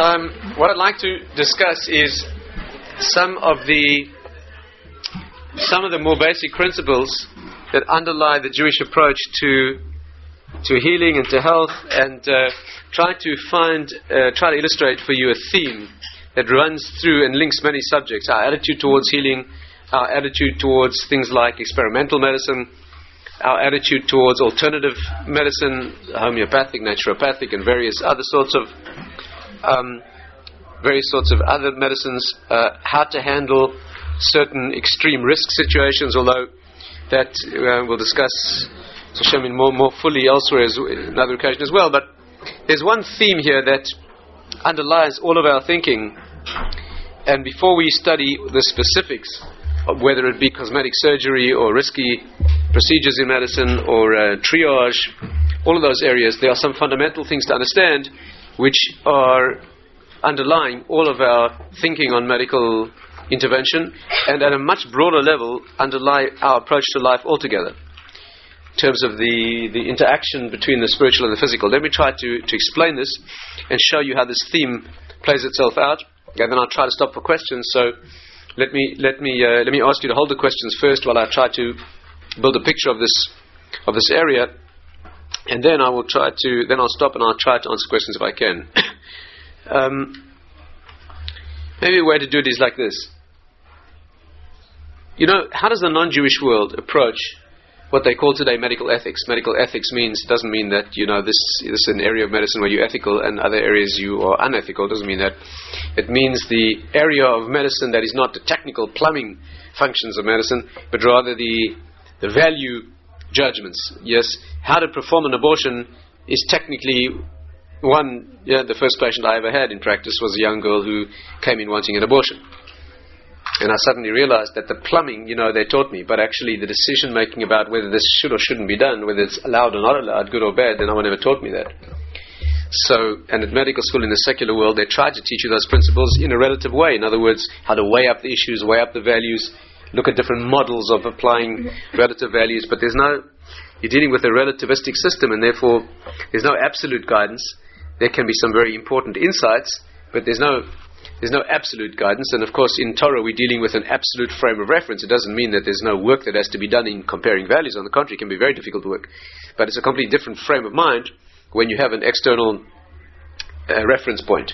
Um, what I'd like to discuss is some of the some of the more basic principles that underlie the Jewish approach to to healing and to health, and uh, try to find, uh, try to illustrate for you a theme that runs through and links many subjects: our attitude towards healing, our attitude towards things like experimental medicine, our attitude towards alternative medicine, homeopathic, naturopathic, and various other sorts of um, various sorts of other medicines, uh, how to handle certain extreme risk situations, although that uh, we'll discuss Hashem more, more fully elsewhere as another occasion as well. But there's one theme here that underlies all of our thinking. And before we study the specifics, of whether it be cosmetic surgery or risky procedures in medicine or uh, triage, all of those areas, there are some fundamental things to understand which are underlying all of our thinking on medical intervention and at a much broader level underlie our approach to life altogether in terms of the, the interaction between the spiritual and the physical. Let me try to, to explain this and show you how this theme plays itself out, and then I'll try to stop for questions. So let me, let me, uh, let me ask you to hold the questions first while I try to build a picture of this, of this area, and then I will try to, then I'll stop and I'll try to answer questions if I can. um, maybe a way to do it is like this. You know, how does the non Jewish world approach what they call today medical ethics? Medical ethics means doesn't mean that you know this, this is an area of medicine where you're ethical and other areas you are unethical. It doesn't mean that. It means the area of medicine that is not the technical plumbing functions of medicine, but rather the the value judgments. Yes, how to perform an abortion is technically one. Yeah, the first patient I ever had in practice was a young girl who came in wanting an abortion. And I suddenly realized that the plumbing, you know, they taught me, but actually the decision making about whether this should or shouldn't be done, whether it's allowed or not allowed, good or bad, then no one ever taught me that. So, and at medical school in the secular world, they tried to teach you those principles in a relative way. In other words, how to weigh up the issues, weigh up the values, look at different models of applying relative values, but there's no, you're dealing with a relativistic system, and therefore there's no absolute guidance. There can be some very important insights, but there's no there's no absolute guidance, and of course, in Torah, we're dealing with an absolute frame of reference. It doesn't mean that there's no work that has to be done in comparing values. On the contrary, it can be very difficult work. But it's a completely different frame of mind when you have an external uh, reference point.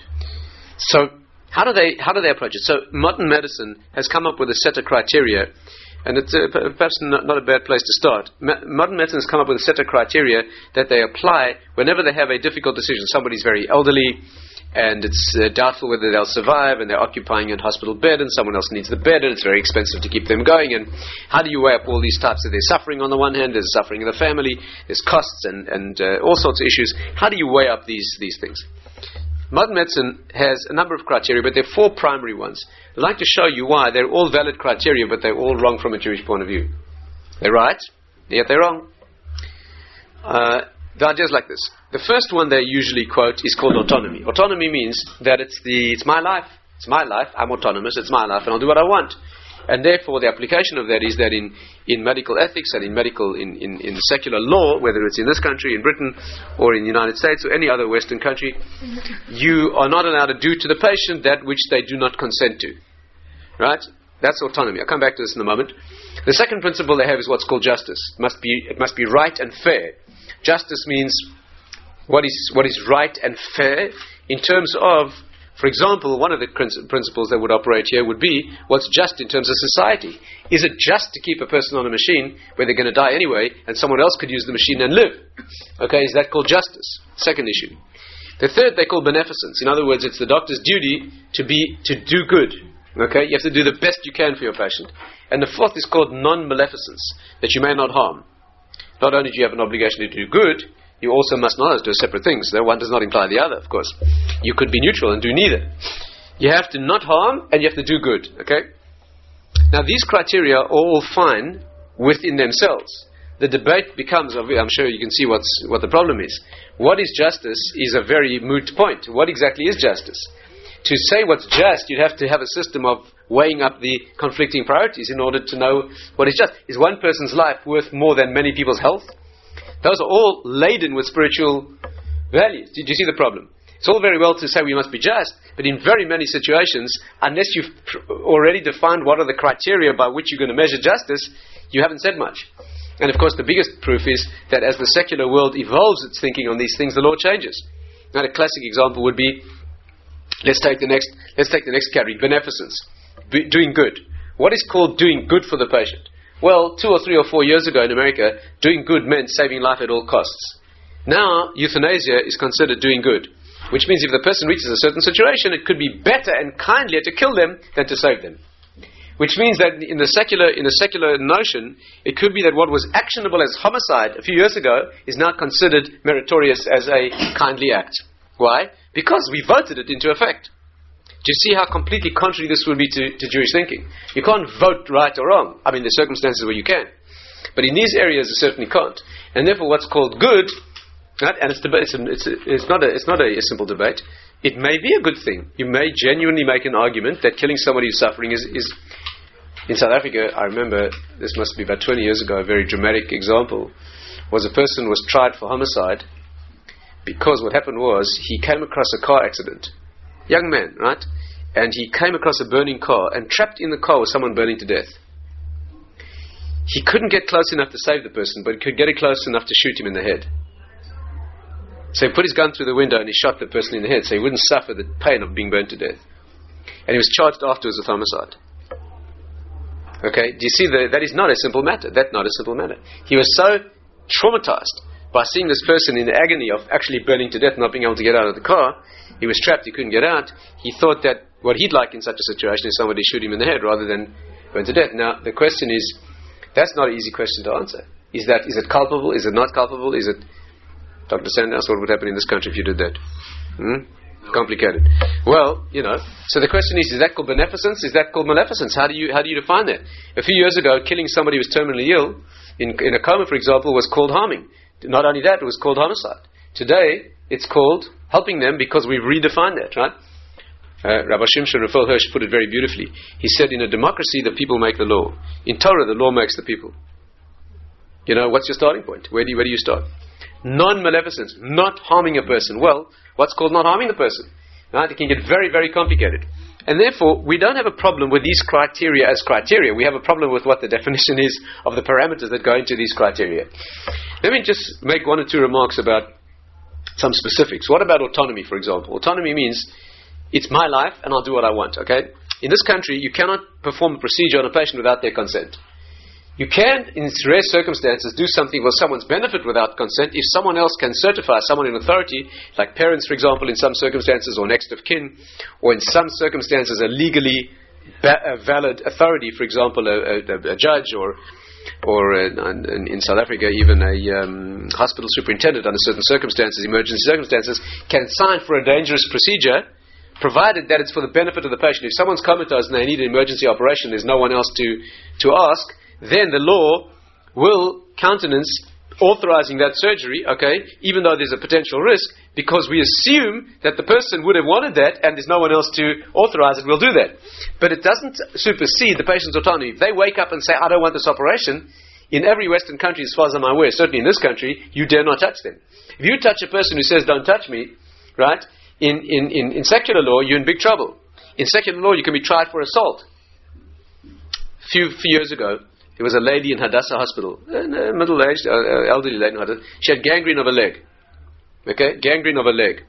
So, how do they how do they approach it? So, modern medicine has come up with a set of criteria, and it's uh, perhaps not, not, a bad place to start. Modern medicine has come up with a set of criteria that they apply whenever they have a difficult decision. Somebody's very elderly and it's uh, doubtful whether they'll survive, and they're occupying a hospital bed, and someone else needs the bed, and it's very expensive to keep them going. And how do you weigh up all these types of there's suffering on the one hand, there's suffering in the family, there's costs, and, and uh, all sorts of issues. How do you weigh up these, these things? Modern medicine has a number of criteria, but there are four primary ones. I'd like to show you why they're all valid criteria, but they're all wrong from a Jewish point of view. They're right, yet they're wrong. Uh, the idea is like this. The first one they usually quote is called autonomy. Autonomy means that it's the it's my life. It's my life. I'm autonomous. It's my life, and I'll do what I want. And therefore, the application of that is that in, in medical ethics and in medical in, in, in secular law, whether it's in this country, in Britain, or in the United States, or any other Western country, you are not allowed to do to the patient that which they do not consent to. Right? That's autonomy. I'll come back to this in a moment. The second principle they have is what's called justice. It must be, it must be right and fair. Justice means what is, what is right and fair in terms of, for example, one of the principles that would operate here would be what's just in terms of society. Is it just to keep a person on a machine where they're going to die anyway and someone else could use the machine and live? Okay, is that called justice? Second issue. The third they call beneficence. In other words, it's the doctor's duty to be to do good. Okay, you have to do the best you can for your patient. And the fourth is called non-maleficence, that you may not harm. Not only do you have an obligation to do good, you also must not do separate things. That one does not imply the other, of course. You could be neutral and do neither. You have to not harm and you have to do good. Okay? Now these criteria are all fine within themselves. The debate becomes, I'm sure you can see what's, what the problem is. What is justice is a very moot point. What exactly is justice? To say what's just, you'd have to have a system of weighing up the conflicting priorities in order to know what is just. Is one person's life worth more than many people's health? Those are all laden with spiritual values. Did you see the problem? It's all very well to say we must be just, but in very many situations, unless you've already defined what are the criteria by which you're going to measure justice, you haven't said much. And of course, the biggest proof is that as the secular world evolves its thinking on these things, the law changes. Now, a classic example would be let's take the next, let's take the next category beneficence, Be, doing good. What is called doing good for the patient? Well, two or three or four years ago in America, doing good meant saving life at all costs. Now, euthanasia is considered doing good, which means if the person reaches a certain situation, it could be better and kindlier to kill them than to save them. Which means that in the secular, in a secular notion, it could be that what was actionable as homicide a few years ago is now considered meritorious as a kindly act. Why? Because we voted it into effect. Do you see how completely contrary this would be to, to Jewish thinking? You can't vote right or wrong. I mean, there's circumstances where you can. But in these areas, you certainly can't. And therefore, what's called good, right, and it's, deba- it's, a, it's, a, it's not, a, it's not a, a simple debate, it may be a good thing. You may genuinely make an argument that killing somebody who's suffering is, is in South Africa, I remember this must be about 20 years ago, a very dramatic example, was a person was tried for homicide because what happened was he came across a car accident. Young man, right? And he came across a burning car and trapped in the car was someone burning to death. He couldn't get close enough to save the person, but he could get close enough to shoot him in the head. So he put his gun through the window and he shot the person in the head so he wouldn't suffer the pain of being burned to death. And he was charged afterwards with homicide. Okay, do you see that that is not a simple matter? That's not a simple matter. He was so traumatized by seeing this person in the agony of actually burning to death, not being able to get out of the car. He was trapped, he couldn't get out. He thought that what he'd like in such a situation is somebody shoot him in the head rather than burn to death. Now, the question is that's not an easy question to answer. Is that is it culpable? Is it not culpable? Is it Dr. Sanders, what would happen in this country if you did that? Hmm? complicated. Well, you know, so the question is, is that called beneficence? Is that called maleficence? How do you, how do you define that? A few years ago, killing somebody who was terminally ill, in, in a coma, for example, was called harming. Not only that, it was called homicide. Today, it's called helping them because we've redefined that, right? Uh, Rabbi Shimshon Raphael Hirsch put it very beautifully. He said, in a democracy, the people make the law. In Torah, the law makes the people. You know, what's your starting point? Where do you, where do you start? Non-maleficence, not harming a person. Well, what's called not harming the person? Right? It can get very, very complicated. And therefore, we don't have a problem with these criteria as criteria. We have a problem with what the definition is of the parameters that go into these criteria. Let me just make one or two remarks about some specifics. What about autonomy, for example? Autonomy means it's my life and I'll do what I want, okay? In this country, you cannot perform a procedure on a patient without their consent. You can, in rare circumstances, do something for someone's benefit without consent if someone else can certify, someone in authority, like parents, for example, in some circumstances, or next of kin, or in some circumstances, a legally ba- a valid authority, for example, a, a, a judge or or in, in, South Africa, even a um, hospital superintendent under certain circumstances, emergency circumstances, can sign for a dangerous procedure, provided that it's for the benefit of the patient. If someone's comatose and they need an emergency operation, there's no one else to, to ask, then the law will countenance authorizing that surgery, okay, even though there's a potential risk, because we assume that the person would have wanted that and there's no one else to authorize it, we'll do that. But it doesn't supersede the patient's autonomy. If they wake up and say, I don't want this operation, in every Western country, as far as I'm aware, certainly in this country, you dare not touch them. If you touch a person who says, don't touch me, right, in, in, in, in secular law, you're in big trouble. In secular law, you can be tried for assault. A few, few years ago, there was a lady in Hadassah Hospital, a middle-aged, uh, elderly lady. She had gangrene of a leg. Okay, gangrene of a leg.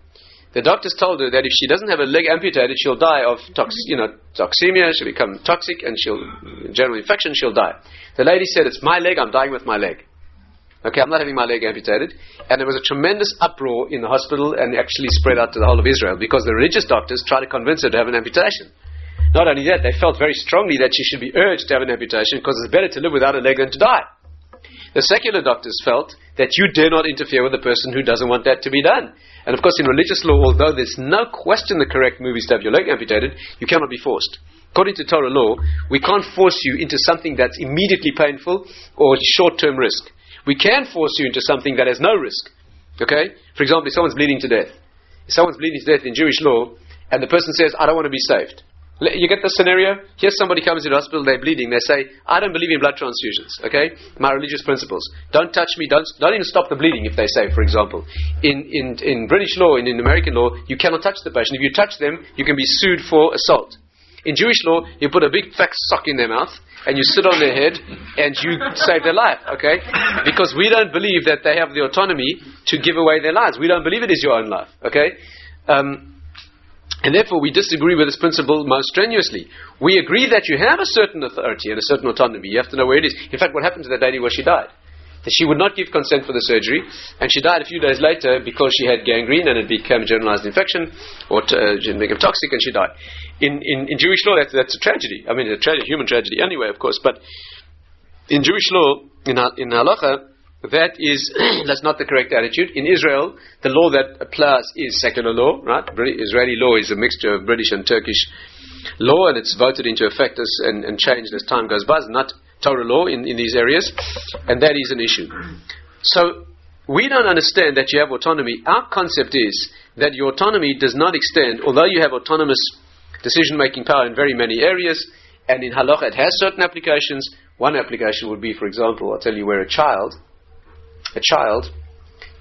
The doctors told her that if she doesn't have a leg amputated, she'll die of tox, you know, toxemia. She'll become toxic, and she'll general infection. She'll die. The lady said, "It's my leg. I'm dying with my leg." Okay, I'm not having my leg amputated. And there was a tremendous uproar in the hospital and actually spread out to the whole of Israel because the religious doctors tried to convince her to have an amputation. Not only that, they felt very strongly that she should be urged to have an amputation because it's better to live without a leg than to die. The secular doctors felt that you dare not interfere with a person who doesn't want that to be done. And of course, in religious law, although there's no question the correct move is to have your leg amputated, you cannot be forced. According to Torah law, we can't force you into something that's immediately painful or short term risk. We can force you into something that has no risk. Okay? For example, if someone's bleeding to death. If someone's bleeding to death in Jewish law, and the person says, I don't want to be saved. You get the scenario? Here somebody comes into hospital, they're bleeding, they say, I don't believe in blood transfusions, okay? My religious principles. Don't touch me, don't, don't even stop the bleeding, if they say, for example. In, in, in British law, in, in American law, you cannot touch the patient. If you touch them, you can be sued for assault. In Jewish law, you put a big fat sock in their mouth, and you sit on their head, and you save their life, okay? Because we don't believe that they have the autonomy to give away their lives. We don't believe it is your own life, okay? Um, and therefore, we disagree with this principle most strenuously. We agree that you have a certain authority and a certain autonomy. You have to know where it is. In fact, what happened to that lady was she died. That she would not give consent for the surgery, and she died a few days later because she had gangrene and it became a generalized infection or t- uh, became toxic, and she died. In, in, in Jewish law, that's, that's a tragedy. I mean, a tragedy, human tragedy anyway, of course. But in Jewish law, in, in halacha, that is that's not the correct attitude. In Israel, the law that applies is secular law, right? Israeli law is a mixture of British and Turkish law, and it's voted into effect as, and, and changed as time goes by. It's not Torah law in, in these areas, and that is an issue. So we don't understand that you have autonomy. Our concept is that your autonomy does not extend, although you have autonomous decision making power in very many areas, and in halacha it has certain applications. One application would be, for example, I'll tell you where a child a child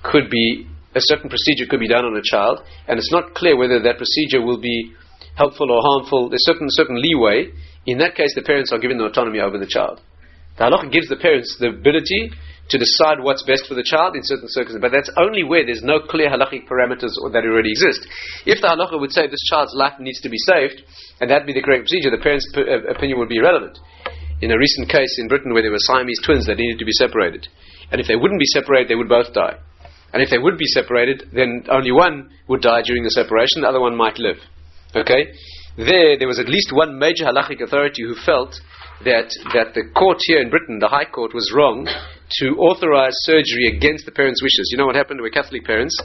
could be a certain procedure could be done on a child, and it's not clear whether that procedure will be helpful or harmful. There's certain certain leeway. In that case, the parents are given the autonomy over the child. The halacha gives the parents the ability to decide what's best for the child in certain circumstances, but that's only where there's no clear halachic parameters that already exist. If the halacha would say this child's life needs to be saved, and that'd be the correct procedure, the parents' p- uh, opinion would be irrelevant. In a recent case in Britain where there were Siamese twins that needed to be separated, and if they wouldn't be separated, they would both die. And if they would be separated, then only one would die during the separation, the other one might live. Okay? There, there was at least one major halachic authority who felt that, that the court here in Britain, the High Court, was wrong to authorize surgery against the parents' wishes. You know what happened? We're Catholic parents,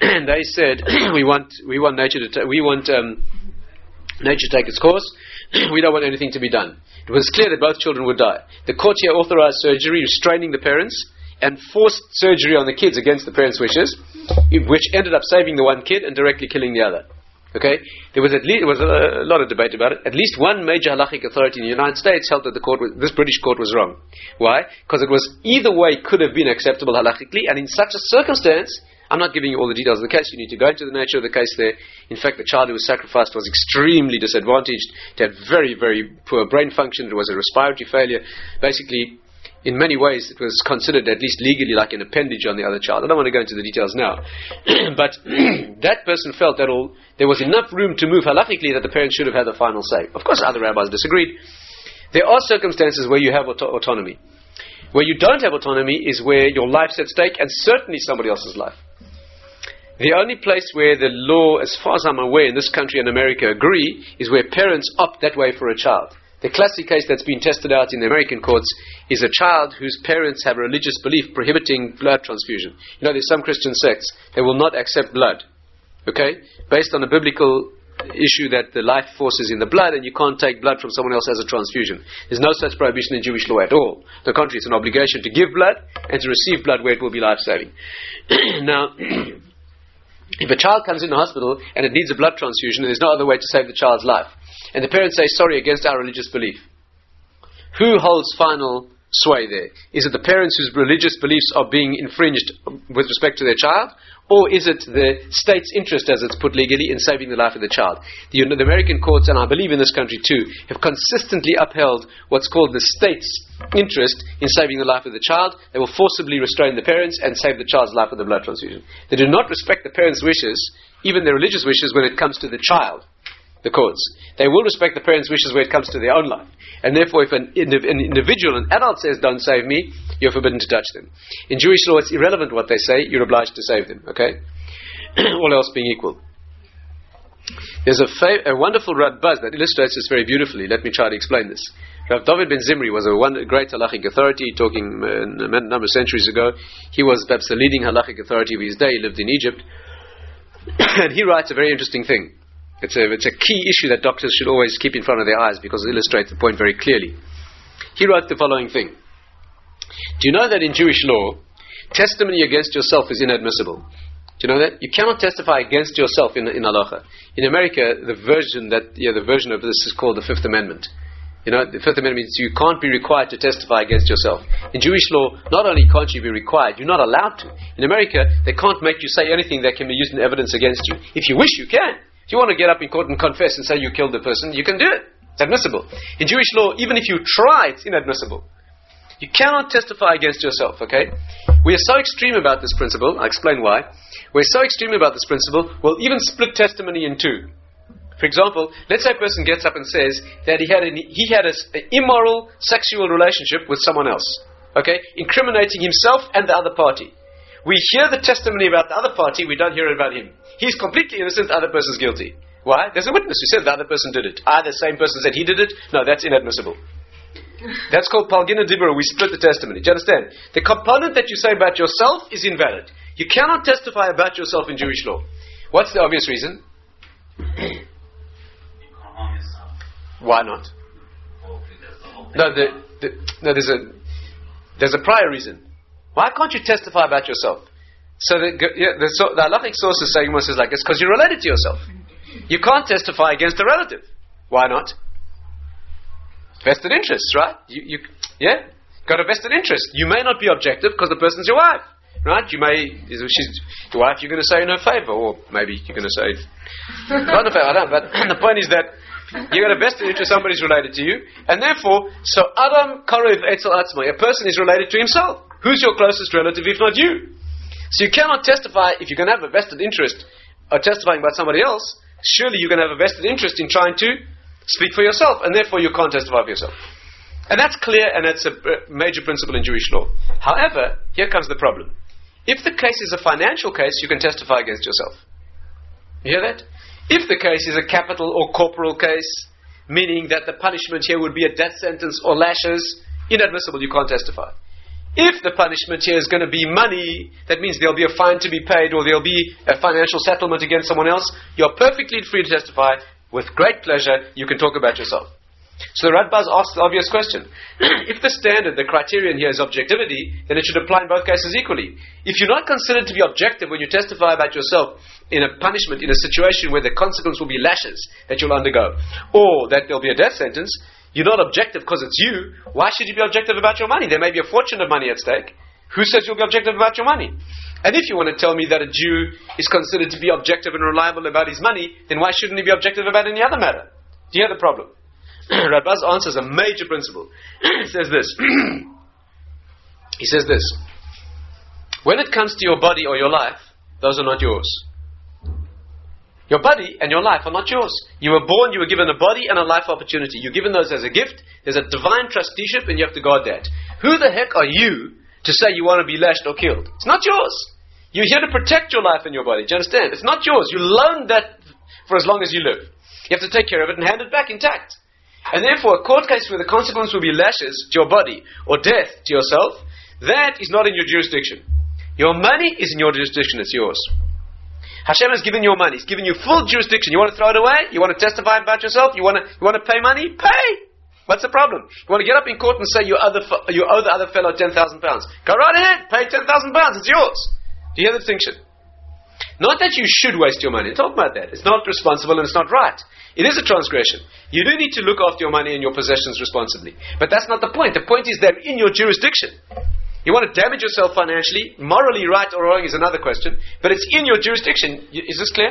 and they said we want we want nature to ta- we want um, nature to take its course. we don't want anything to be done. It was clear that both children would die. The court here authorized surgery, restraining the parents, and forced surgery on the kids against the parents' wishes, which ended up saving the one kid and directly killing the other. Okay, there was at least there was a, lot of debate about it. At least one major halachic authority in the United States held that the court, was, this British court, was wrong. Why? Because it was either way could have been acceptable halachically, and in such a circumstance, I'm not giving you all the details of the case. You need to go into the nature of the case there. In fact, the child who was sacrificed was extremely disadvantaged. It had very, very poor brain function. It was a respiratory failure. Basically, in many ways, it was considered, at least legally, like an appendage on the other child. I don't want to go into the details now. but that person felt that all, there was enough room to move halachically that the parents should have had the final say. Of course, other rabbis disagreed. There are circumstances where you have auto- autonomy. Where you don't have autonomy is where your life's at stake and certainly somebody else's life. The only place where the law, as far as I'm aware, in this country and America agree, is where parents opt that way for a child. The classic case that's been tested out in the American courts is a child whose parents have a religious belief prohibiting blood transfusion. You know, there's some Christian sects, that will not accept blood. Okay? Based on a biblical issue that the life force is in the blood and you can't take blood from someone else as a transfusion. There's no such prohibition in Jewish law at all. The contrary, it's an obligation to give blood and to receive blood where it will be life saving. now, if a child comes in the hospital and it needs a blood transfusion and there's no other way to save the child's life, and the parents say, sorry, against our religious belief, who holds final sway there? Is it the parents whose religious beliefs are being infringed with respect to their child? Or is it the state's interest, as it's put legally, in saving the life of the child? The, the American courts, and I believe in this country too, have consistently upheld what's called the state's interest in saving the life of the child. They will forcibly restrain the parents and save the child's life with a blood transfusion. They do not respect the parents' wishes, even their religious wishes, when it comes to the child the courts. They will respect the parents' wishes when it comes to their own life. And therefore, if an, indiv- an, individual, an adult says, don't save me, you're forbidden to touch them. In Jewish law, it's irrelevant what they say, you're obliged to save them, okay? All else being equal. There's a, fa- a wonderful Radbaz that illustrates this very beautifully. Let me try to explain this. Rav David ben Zimri was a one, great halachic authority, talking uh, a number of centuries ago. He was perhaps the leading halachic authority of his day. He lived in Egypt. and he writes a very interesting thing. It's a, it's a key issue that doctors should always keep in front of their eyes because it illustrates the point very clearly. He wrote the following thing Do you know that in Jewish law, testimony against yourself is inadmissible? Do you know that? You cannot testify against yourself in, in halacha. In America, the version that yeah, the version of this is called the Fifth Amendment. You know, the Fifth Amendment means you can't be required to testify against yourself. In Jewish law, not only can't you be required, you're not allowed to. In America, they can't make you say anything that can be used in evidence against you. If you wish, you can. If you want to get up in court and confess and say you killed the person, you can do it. It's admissible. In Jewish law, even if you try, it's inadmissible. You cannot testify against yourself, okay? We are so extreme about this principle, I'll explain why. We're so extreme about this principle, we'll even split testimony in two. For example, let's say a person gets up and says that he had an, he had an immoral sexual relationship with someone else, okay, incriminating himself and the other party. We hear the testimony about the other party, we don't hear it about him. He's completely innocent, the other person's guilty. Why? There's a witness who said the other person did it. Ah, the same person said he did it. No, that's inadmissible. That's called Palginan Dibbura. We split the testimony. Do you understand? The component that you say about yourself is invalid. You cannot testify about yourself in Jewish law. What's the obvious reason? Why not? No, the, the, no, there's a there's a prior reason. Why can't you testify about yourself? So the yeah, the, the halachic source is saying is like this because you're related to yourself. You can't testify against a relative. Why not? Vested interests, right? You, you yeah, got a vested interest. You may not be objective because the person's your wife, right? You may she's your wife. You're going to say in her favor, or maybe you're going to say not in favor. I don't. But the point is that you got a vested interest, somebody's related to you, and therefore, so Adam Karev Etzel Atzma, a person is related to himself. Who's your closest relative if not you? So you cannot testify if you're going to have a vested interest or testifying about somebody else. Surely you're going to have a vested interest in trying to speak for yourself, and therefore you can't testify for yourself. And that's clear, and that's a major principle in Jewish law. However, here comes the problem. If the case is a financial case, you can testify against yourself. You hear that? If the case is a capital or corporal case, meaning that the punishment here would be a death sentence or lashes, inadmissible, you can't testify. If the punishment here is going to be money, that means there'll be a fine to be paid or there'll be a financial settlement against someone else, you're perfectly free to testify. With great pleasure, you can talk about yourself. So the Radbaz asks the obvious question. if the standard, the criterion here is objectivity, then it should apply in both cases equally. If you're not considered to be objective when you testify about yourself in a punishment, in a situation where the consequence will be lashes that you'll undergo, or that there'll be a death sentence, you're not objective because it's you. Why should you be objective about your money? There may be a fortune of money at stake. Who says you'll be objective about your money? And if you want to tell me that a Jew is considered to be objective and reliable about his money, then why shouldn't he be objective about any other matter? Do you hear the problem? Radbaz answers a major principle. he says this. he says this. When it comes to your body or your life, those are not yours. Your body and your life are not yours. You were born, you were given a body and a life opportunity. You're given those as a gift. There's a divine trusteeship and you have to guard that. Who the heck are you to say you want to be lashed or killed? It's not yours. You're here to protect your life and your body. Do you understand? It's not yours. You loaned that for as long as you live. You have to take care of it and hand it back intact. And therefore, a court case where the consequence will be lashes to your body or death to yourself, that is not in your jurisdiction. Your money is in your jurisdiction, it's yours. Hashem has given you money. He's given you full jurisdiction. You want to throw it away? You want to testify about yourself? You want to, you want to pay money? Pay! What's the problem? You want to get up in court and say you, other, you owe the other fellow £10,000. Go right ahead, pay £10,000, it's yours. Do you hear the distinction? Not that you should waste your money. Talk about that. It's not responsible and it's not right. It is a transgression. You do need to look after your money and your possessions responsibly. But that's not the point. The point is they're in your jurisdiction. You want to damage yourself financially, morally right or wrong is another question, but it's in your jurisdiction. Is this clear?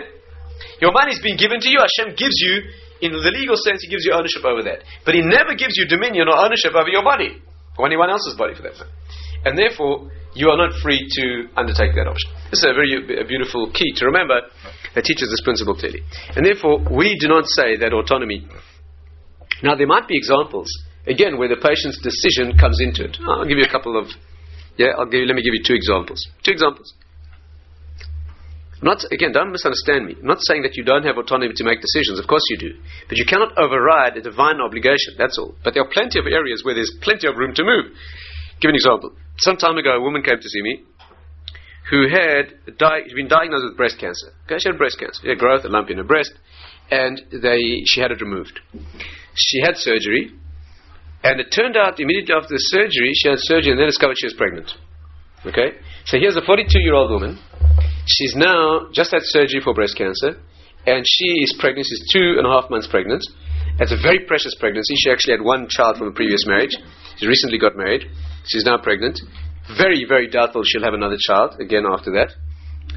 Your money is being given to you. Hashem gives you, in the legal sense, He gives you ownership over that. But He never gives you dominion or ownership over your body, or anyone else's body for that matter. And therefore, you are not free to undertake that option. This is a very a beautiful key to remember that teaches this principle clearly. And therefore, we do not say that autonomy. Now, there might be examples, again, where the patient's decision comes into it. I'll give you a couple of, yeah, I'll give you, let me give you two examples. Two examples. I'm not, again, don't misunderstand me. I'm not saying that you don't have autonomy to make decisions. Of course you do. But you cannot override a divine obligation. That's all. But there are plenty of areas where there's plenty of room to move. Give an example. Some time ago, a woman came to see me who had di- been diagnosed with breast cancer. Okay, she had breast cancer. She had growth, a lump in her breast, and they, she had it removed. She had surgery, and it turned out immediately after the surgery, she had surgery and then discovered she was pregnant. Okay? So here's a 42 year old woman. She's now just had surgery for breast cancer, and she is pregnant. She's two and a half months pregnant. It's a very precious pregnancy. She actually had one child from a previous marriage. She recently got married. She's now pregnant. Very, very doubtful she'll have another child again after that.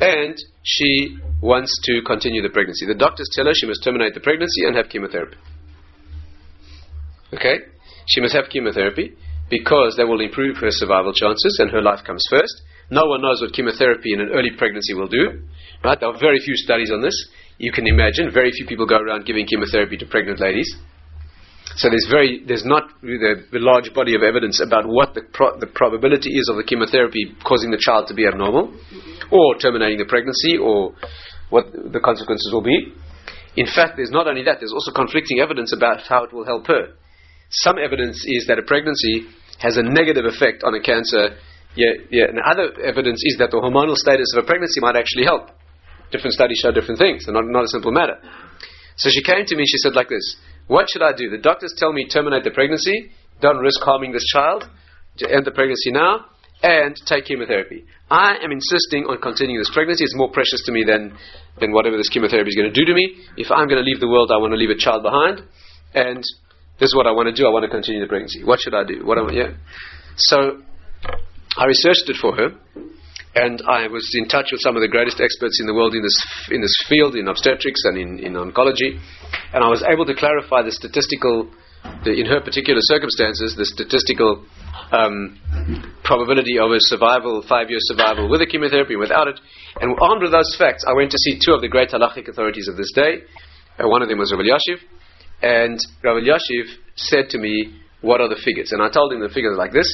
And she wants to continue the pregnancy. The doctors tell her she must terminate the pregnancy and have chemotherapy. Okay? She must have chemotherapy because that will improve her survival chances and her life comes first. No one knows what chemotherapy in an early pregnancy will do. Right? There are very few studies on this. You can imagine very few people go around giving chemotherapy to pregnant ladies. So there's very there's not the, large body of evidence about what the pro- the probability is of the chemotherapy causing the child to be abnormal, or terminating the pregnancy, or what the consequences will be. In fact, there's not only that, there's also conflicting evidence about how it will help her. Some evidence is that a pregnancy has a negative effect on a cancer. Yeah, yeah. And other evidence is that the hormonal status of a pregnancy might actually help. Different studies show different things. They're not, not a simple matter. So she came to me. She said like this: What should I do? The doctors tell me terminate the pregnancy. Don't risk harming this child. To end the pregnancy now and take chemotherapy. I am insisting on continuing this pregnancy. It's more precious to me than, than whatever this chemotherapy is going to do to me. If I'm going to leave the world, I want to leave a child behind. And this is what I want to do. I want to continue the pregnancy. What should I do? What I yeah. So I researched it for her, and I was in touch with some of the greatest experts in the world in this in this field, in obstetrics and in, in oncology, and I was able to clarify the statistical, the, in her particular circumstances, the statistical um, probability of a survival, five-year survival with a chemotherapy, without it. And armed with those facts, I went to see two of the great halachic authorities of this day. Uh, one of them was Rabbi Elyashiv, and Rabbi Elyashiv said to me, What are the figures? And I told him the figures like this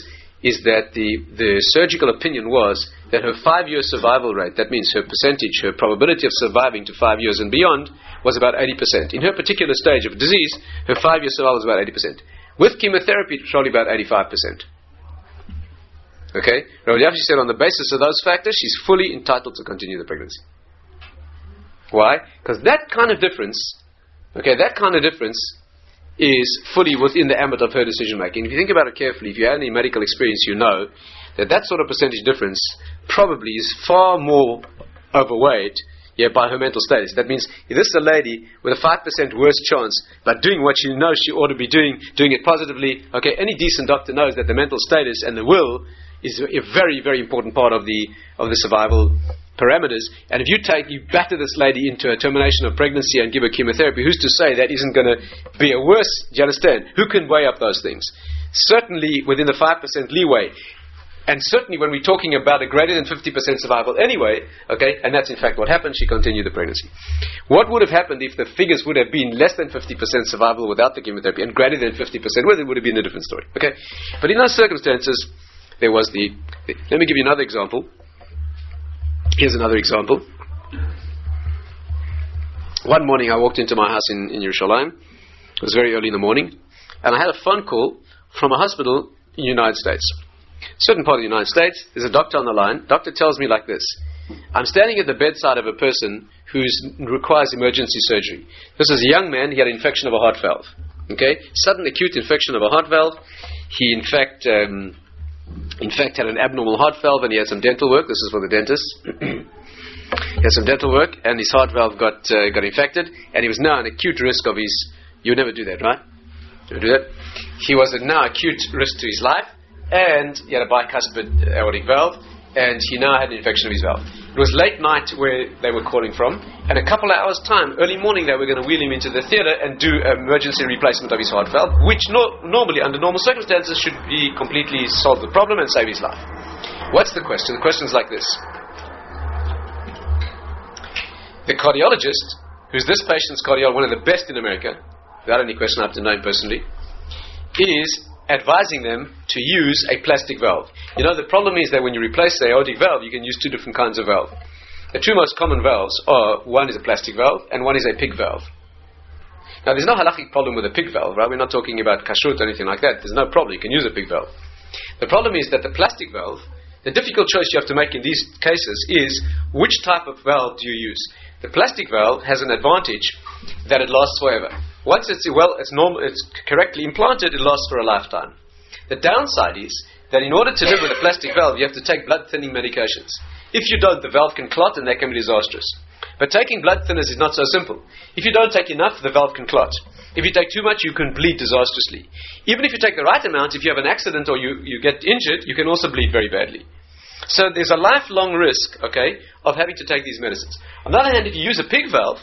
is that the, the surgical opinion was that her five year survival rate, that means her percentage, her probability of surviving to five years and beyond, was about 80%. In her particular stage of disease, her five year survival was about 80%. With chemotherapy, it's probably about 85%. Okay? Rabbi Elyashiv said on the basis of those factors, she's fully entitled to continue the pregnancy. Why? Because that kind of difference Okay, that kind of difference is fully within the ambit of her decision making. If you think about it carefully, if you have any medical experience, you know that that sort of percentage difference probably is far more overweight yeah, by her mental status. That means if this is a lady with a 5% worse chance, but doing what she knows she ought to be doing, doing it positively, okay, any decent doctor knows that the mental status and the will is a very, very important part of the, of the survival parameters. And if you take, you batter this lady into a termination of pregnancy and give her chemotherapy, who's to say that isn't going to be a worse? Do you understand? Who can weigh up those things? Certainly within the 5% leeway. And certainly when we're talking about a greater than 50% survival anyway, okay, and that's in fact what happened, she continued the pregnancy. What would have happened if the figures would have been less than 50% survival without the chemotherapy and greater than 50%? Well, it would have been a different story, okay? But in those circumstances, there was the, the let me give you another example. Here's another example. One morning I walked into my house in, in Yerushalayim. It was very early in the morning. And I had a phone call from a hospital in the United States. Certain part of the United States, there's a doctor on the line. Doctor tells me like this. I'm standing at the bedside of a person who requires emergency surgery. This is a young man, he had an infection of a heart valve. Okay? Sudden acute infection of a heart valve. He in fact um, in fact, had an abnormal heart valve and he had some dental work. This is for the dentist. he had some dental work and his heart valve got, uh, got infected and he was now an acute risk of his. You never do that, right? You do that? He was at now acute risk to his life and he had a bicuspid aortic valve and he now had an infection of his valve. It was late night where they were calling from, and a couple of hours' time, early morning, they were going to wheel him into the theatre and do an emergency replacement of his heart valve, which no, normally, under normal circumstances, should be completely solve the problem and save his life. What's the question? The question is like this. The cardiologist, who's this patient's cardiologist, one of the best in America, without any question, I have to know him personally, is advising them to use a plastic valve. You know, the problem is that when you replace the aortic valve, you can use two different kinds of valve. The two most common valves are one is a plastic valve and one is a pig valve. Now, there's no halachic problem with a pig valve, right? We're not talking about kashrut or anything like that. There's no problem. You can use a pig valve. The problem is that the plastic valve, the difficult choice you have to make in these cases is which type of valve do you use? The plastic valve has an advantage that it lasts forever. Once it's well, it's normal, it's correctly implanted, it lasts for a lifetime. The downside is that in order to live with a plastic valve, you have to take blood thinning medications. If you don't, the valve can clot and that can be disastrous. But taking blood thinners is not so simple. If you don't take enough, the valve can clot. If you take too much, you can bleed disastrously. Even if you take the right amount, if you have an accident or you, you get injured, you can also bleed very badly. So there's a lifelong risk, okay, of having to take these medicines. On the other hand, if you use a pig valve,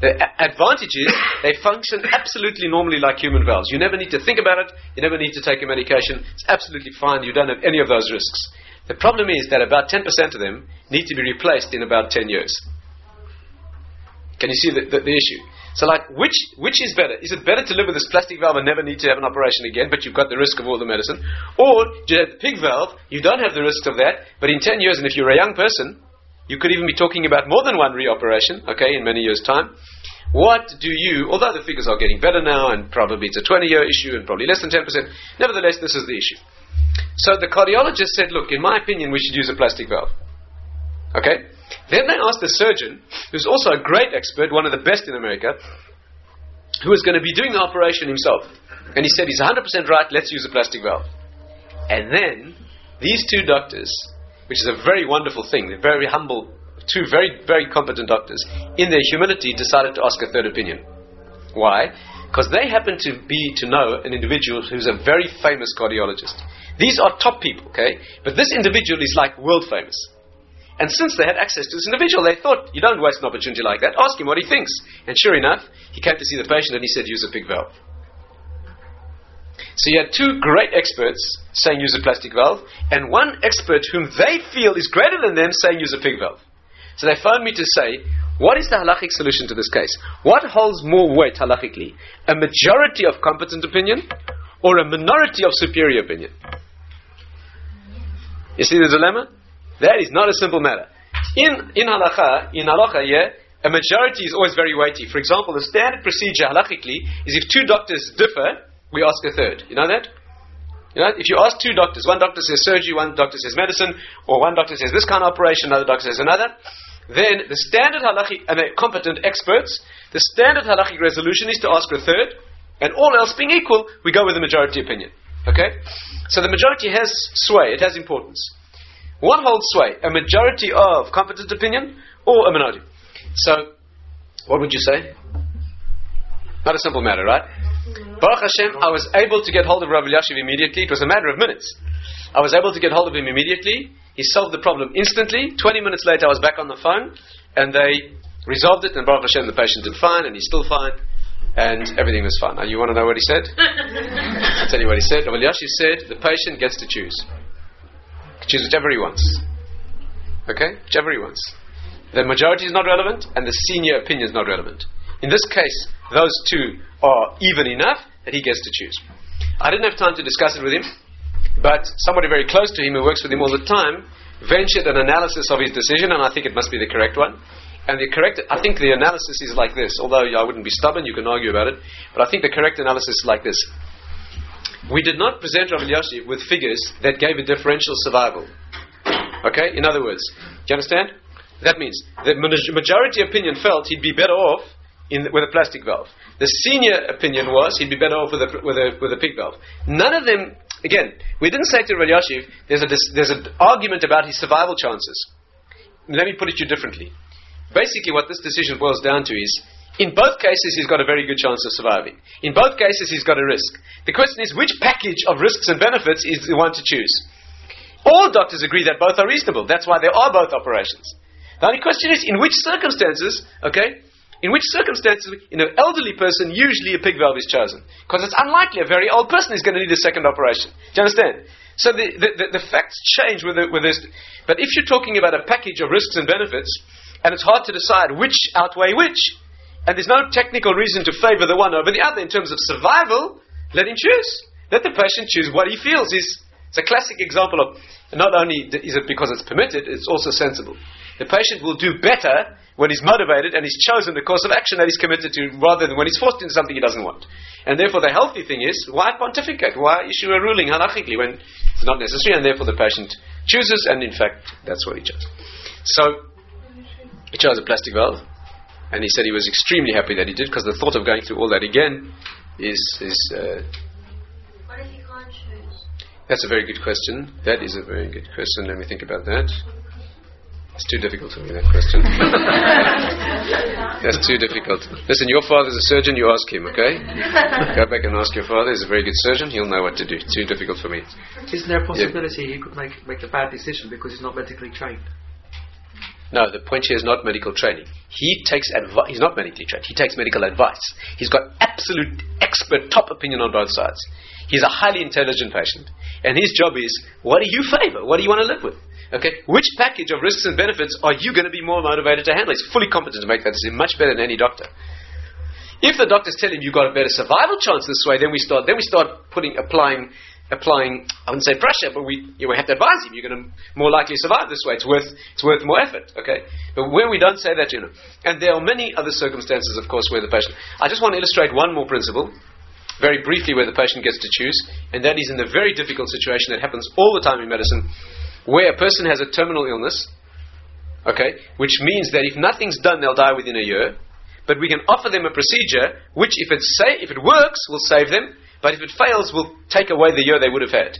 the advantage is they function absolutely normally like human valves. You never need to think about it. You never need to take a medication. It's absolutely fine. You don't have any of those risks. The problem is that about 10% of them need to be replaced in about 10 years. Can you see the, the, the, issue? So, like, which which is better? Is it better to live with this plastic valve and never need to have an operation again, but you've got the risk of all the medicine? Or do you have the pig valve, you don't have the risk of that, but in 10 years, and if you're a young person, you could even be talking about more than one reoperation, okay, in many years' time. What do you, although the figures are getting better now, and probably it's a 20 year issue and probably less than 10%, nevertheless, this is the issue. So the cardiologist said, look, in my opinion, we should use a plastic valve. Okay? Then they asked the surgeon, who's also a great expert, one of the best in America, who was going to be doing the operation himself. And he said, he's 100% right, let's use a plastic valve. And then, these two doctors which is a very wonderful thing. They're very humble, two very, very competent doctors, in their humility decided to ask a third opinion. Why? Because they happen to be to know an individual who's a very famous cardiologist. These are top people, okay? But this individual is like world famous. And since they had access to this individual, they thought, you don't waste an opportunity like that. Ask him what he thinks. And sure enough, he came to see the patient and he said, use a pig valve. So you had two great experts saying use a plastic valve, and one expert whom they feel is greater than them saying use a pig valve. So they phoned me to say, what is the halachic solution to this case? What holds more weight halachically? A majority of competent opinion or a minority of superior opinion? You see the dilemma? That is not a simple matter. In, in halacha, in halacha, yeah, a majority is always very weighty. For example, the standard procedure halachically is if two doctors differ, we ask a third. You know that? You know, if you ask two doctors, one doctor says surgery, one doctor says medicine, or one doctor says this kind of operation, another doctor says another, then the standard halachic, and they're competent experts, the standard halachic resolution is to ask for a third, and all else being equal, we go with the majority opinion. Okay? So the majority has sway, it has importance. What holds sway? A majority of competent opinion or a minority? So, what would you say? Not a simple matter, right? Baruch Hashem, I was able to get hold of Rav Elyashiv immediately. It was a matter of minutes. I was able to get hold of him immediately. He solved the problem instantly. 20 minutes later, I was back on the phone, and they resolved it, and Baruch Hashem, the patient did fine, and he's still fine, and everything was fine. Now, you want to know what he said? I'll tell you what he said. Rav Elyashiv said, the patient gets to choose. Choose whichever he wants. Okay? Whichever he wants. The majority is not relevant, and the senior opinion is not relevant. In this case, those two are even enough that he gets to choose. I didn't have time to discuss it with him, but somebody very close to him who works with him all the time ventured an analysis of his decision, and I think it must be the correct one. And the correct, I think the analysis is like this. Although I wouldn't be stubborn, you can argue about it, but I think the correct analysis is like this. We did not present Rav Elyashiv with figures that gave a differential survival. Okay, in other words, do you understand? That means the majority opinion felt he'd be better off in, with a plastic valve. The senior opinion was he'd be better off with a, with a, with a pig valve. None of them, again, we didn't say to Rav there's, a, there's an argument about his survival chances. Let me put it to you differently. Basically, what this decision boils down to is in both cases, he's got a very good chance of surviving. In both cases, he's got a risk. The question is, which package of risks and benefits is the one to choose? All doctors agree that both are reasonable. That's why there are both operations. The only question is, in which circumstances, okay, in which circumstances, in an elderly person, usually a pig valve is chosen. Because it's unlikely a very old person is going to need a second operation. Do you understand? So the, the, the, the facts change with, with this. But if you're talking about a package of risks and benefits, and it's hard to decide which outweigh which, and there's no technical reason to favor the one over the other in terms of survival, let him choose. Let the patient choose what he feels is. It's a classic example of not only is it because it's permitted, it's also sensible. The patient will do better when he's motivated and he's chosen the course of action that he's committed to rather than when he's forced into something he doesn't want. And therefore the healthy thing is, why pontificate? Why issue a ruling halachically when it's not necessary and therefore the patient chooses and in fact that's what he chose. So he chose a plastic valve and he said he was extremely happy that he did because the thought of going through all that again is, is uh, what if he can't choose? That's a very good question. That is a very good question. Let me think about that. It's too difficult for me, that question. That's too difficult. Listen, your father's a surgeon, you ask him, okay? Go back and ask your father. He's a very good surgeon. He'll know what to do. Too difficult for me. Isn't there a possibility yeah. he could make, make a bad decision because he's not medically trained? No, the point here is not medical training. He takes advice. He's not medically trained. He takes medical advice. He's got absolute expert, top opinion on both sides. He's a highly intelligent patient. And his job is, what do you favor? What do you want to live with? Okay, which package of risks and benefits are you going to be more motivated to handle? He's fully competent to make that decision, much better than any doctor. If the doctors tell him you've got a better survival chance this way, then we start then we start putting applying applying I wouldn't say pressure, but we you we have to advise him. You're going to more likely survive this way. It's worth it's worth more effort. Okay, but when we don't say that, you know, and there are many other circumstances, of course, where the patient. I just want to illustrate one more principle very briefly where the patient gets to choose, and that is in the very difficult situation that happens all the time in medicine, where a person has a terminal illness, okay, which means that if nothing's done, they'll die within a year. But we can offer them a procedure which, if it, sa- if it works, will save them, but if it fails, will take away the year they would have had.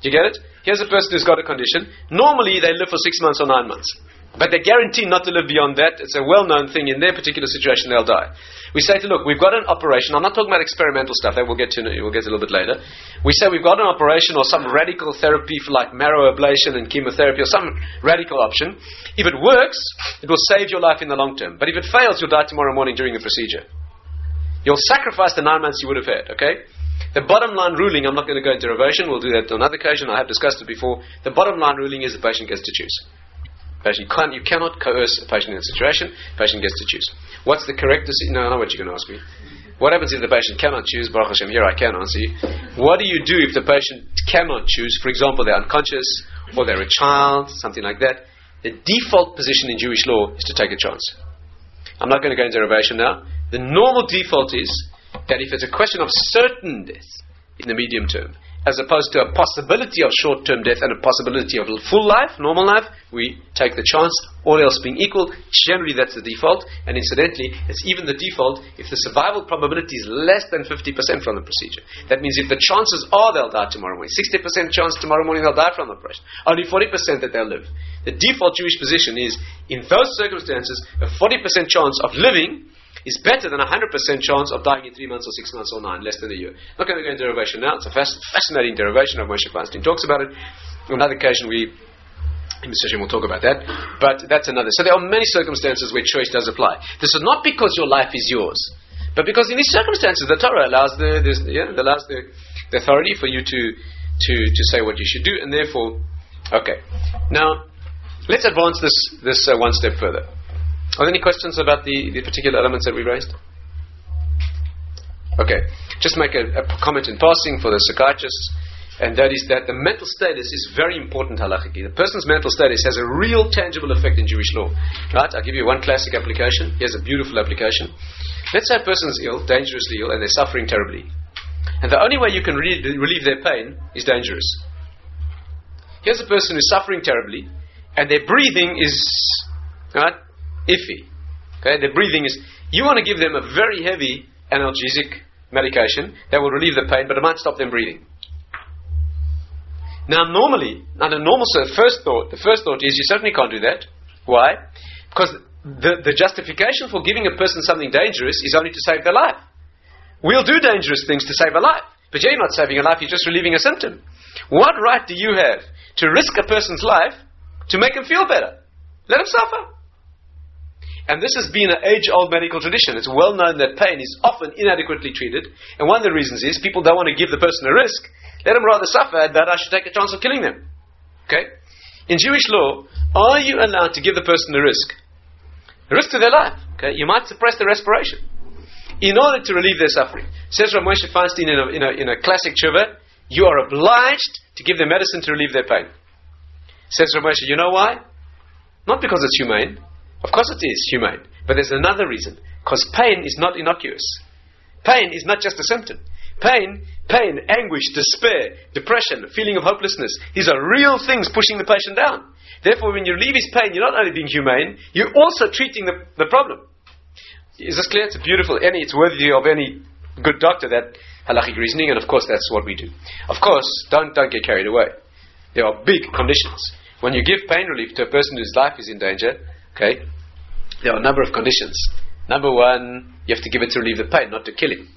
Do you get it? Here's a person who's got a condition. Normally, they live for six months or nine months. But they're guaranteed not to live beyond that. It's a well known thing. In their particular situation, they'll die. We say to look, we've got an operation. I'm not talking about experimental stuff. That we'll get to. We'll get to a little bit later. We say we've got an operation or some radical therapy for like marrow ablation and chemotherapy or some radical option. If it works, it will save your life in the long term. But if it fails, you'll die tomorrow morning during the procedure. You'll sacrifice the nine months you would have had. Okay. The bottom line ruling, I'm not going to go into reversion, we'll do that on another occasion, I have discussed it before. The bottom line ruling is the patient gets to choose. Patient, you, can't, you cannot coerce a patient in a situation. Patient gets to choose. What's the correct decision? No, I know what you're going to ask me. What happens if the patient cannot choose? Baruch Hashem, here I can answer you. What do you do if the patient cannot choose? For example, they're unconscious or they're a child, something like that. The default position in Jewish law is to take a chance. I'm not going to go into derivation now. The normal default is that if it's a question of certain death in the medium term, as opposed to a possibility of short term death and a possibility of full life, normal life, we take the chance, all else being equal. Generally, that's the default. And incidentally, it's even the default if the survival probability is less than 50% from the procedure. That means if the chances are they'll die tomorrow morning, 60% chance tomorrow morning they'll die from the operation, only 40% that they'll live. The default Jewish position is in those circumstances, a 40% chance of living is better than a 100% chance of dying in three months or six months or nine, less than a year. Not going to go into derivation now. It's a fascinating derivation of Moshe Feinstein talks about it. On another occasion, we in the session we'll talk about that. But that's another. So there are many circumstances where choice does apply. This is not because your life is yours, but because in these circumstances the Torah allows the, this, yeah, allows the, the authority for you to, to, to say what you should do, and therefore, okay. Now, let's advance this, this uh, one step further. Are there any questions about the, the particular elements that we raised? Okay, just make a, a comment in passing for the psychiatrists, and that is that the mental status is very important halachically. The person's mental status has a real tangible effect in Jewish law. Right? I'll give you one classic application. Here's a beautiful application. Let's say a person's ill, dangerously ill, and they're suffering terribly. And the only way you can relieve, relieve their pain is dangerous. Here's a person who's suffering terribly, and their breathing is right, iffy. Okay, the breathing is. You want to give them a very heavy analgesic medication that will relieve the pain, but it might stop them breathing. Now, normally, under normal first thought, the first thought is you certainly can't do that. Why? Because the, the justification for giving a person something dangerous is only to save their life. We'll do dangerous things to save a life, but you're not saving a life, you're just relieving a symptom. What right do you have to risk a person's life to make him feel better? Let him suffer. And this has been an age old medical tradition. It's well known that pain is often inadequately treated. And one of the reasons is people don't want to give the person a risk. Let them rather suffer that I should take a chance of killing them. Okay? In Jewish law, are you allowed to give the person a risk? A risk to their life. Okay? You might suppress their respiration. In order to relieve their suffering. Says Rav Moshe Feinstein in a, in a, in a classic tshuva, you are obliged to give them medicine to relieve their pain. Says Rav Moshe, you know why? Not because it's humane, of course it is humane. But there's another reason. Because pain is not innocuous. Pain is not just a symptom. Pain, pain, anguish, despair, depression, feeling of hopelessness. These are real things pushing the patient down. Therefore, when you relieve his pain, you're not only being humane, you're also treating the, the problem. Is this clear? It's beautiful. Any, it's worthy of any good doctor that halachic reasoning, and of course that's what we do. Of course, don't don't get carried away. There are big conditions. When you give pain relief to a person whose life is in danger, okay, there are a number of conditions. Number one, you have to give it to relieve the pain, not to kill him.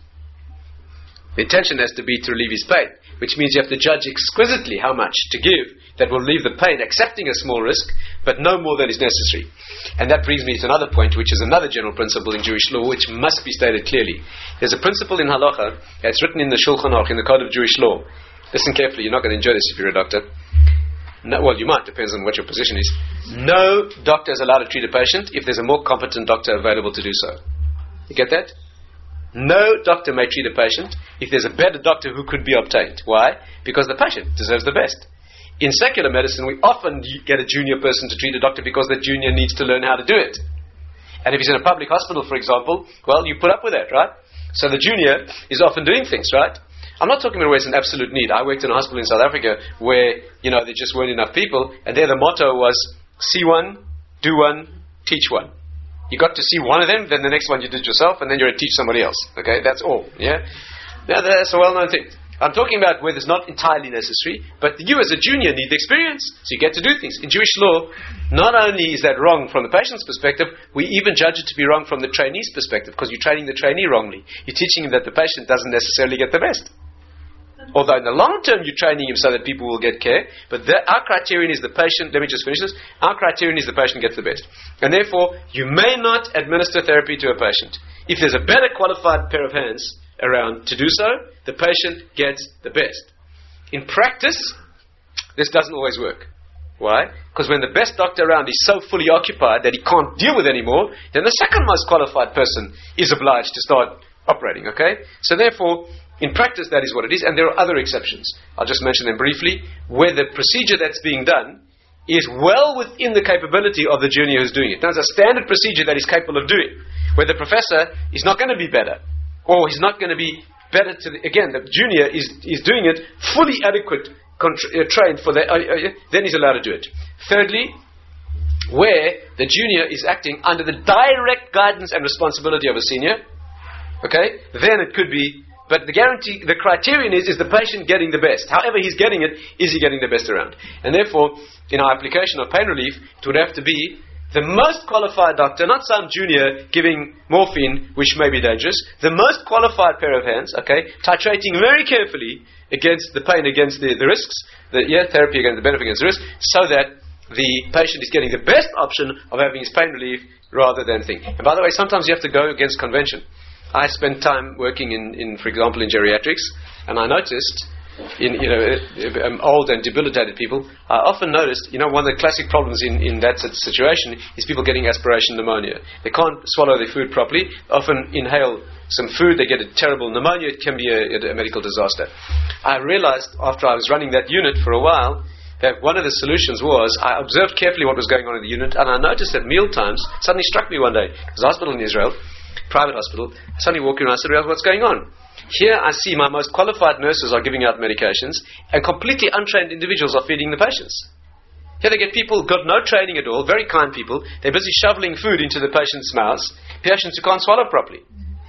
The intention has to be to relieve his pain, which means you have to judge exquisitely how much to give that will relieve the pain, accepting a small risk, but no more than is necessary. And that brings me to another point, which is another general principle in Jewish law, which must be stated clearly. There's a principle in halacha, it's written in the Shulchan Aruch, in the Code of Jewish Law. Listen carefully, you're not going to enjoy this if you're a doctor. No, well, you might, depends on what your position is. No doctor is allowed to treat a patient if there's a more competent doctor available to do so. You get that? No doctor may treat a patient if there's a better doctor who could be obtained. Why? Because the patient deserves the best. In secular medicine, we often get a junior person to treat a doctor because the junior needs to learn how to do it. And if he's in a public hospital, for example, well, you put up with that, right? So the junior is often doing things, right? I'm not talking about where it's an absolute need. I worked in a hospital in South Africa where, you know, there just weren't enough people, and there the motto was see one, do one, teach one. You got to see one of them, then the next one you did yourself, and then you're to teach somebody else. Okay, that's all. Yeah, now that's a well-known thing. I'm talking about where it's not entirely necessary, but you as a junior need the experience, so you get to do things. In Jewish law, not only is that wrong from the patient's perspective, we even judge it to be wrong from the trainee's perspective, because you're training the trainee wrongly. You're teaching him that the patient doesn't necessarily get the best. Although in the long term you're training him so that people will get care, but the, our criterion is the patient, let me just finish this, our criterion is the patient gets the best. And therefore, you may not administer therapy to a patient. If there's a better qualified pair of hands around to do so, the patient gets the best. In practice, this doesn't always work. Why? Because when the best doctor around is so fully occupied that he can't deal with anymore, then the second most qualified person is obliged to start operating, okay? So therefore, in practice, that is what it is, and there are other exceptions. I'll just mention them briefly, where the procedure that's being done is well within the capability of the junior who's doing it. Now, it's a standard procedure that he's capable of doing, where the professor is not going to be better, or he's not going to be better to the, again, the junior is, is doing it fully adequate, contra- uh, trained for that, uh, uh, then he's allowed to do it. Thirdly, where the junior is acting under the direct guidance and responsibility of a senior, okay, then it could be but the guarantee, the criterion is, is the patient getting the best? However he's getting it, is he getting the best around? And therefore, in our application of pain relief, it would have to be the most qualified doctor, not some junior giving morphine, which may be dangerous, the most qualified pair of hands, okay, titrating very carefully against the pain, against the, the risks, the yeah, therapy against the benefit against the risk, so that the patient is getting the best option of having his pain relief rather than thing. And by the way, sometimes you have to go against convention. I spent time working in, in, for example, in geriatrics, and I noticed in you know um, old and debilitated people, I often noticed you know one of the classic problems in, in that situation is people getting aspiration pneumonia. They can't swallow their food properly. Often inhale some food, they get a terrible pneumonia. It can be a, a medical disaster. I realized after I was running that unit for a while that one of the solutions was I observed carefully what was going on in the unit, and I noticed that meal times suddenly struck me one day. It was a hospital in Israel private hospital. I suddenly walk around and I said, well, what's going on? Here I see my most qualified nurses are giving out medications and completely untrained individuals are feeding the patients. Here they get people got no training at all, very kind people. They're busy shoveling food into the patient's mouths, patients who can't swallow properly.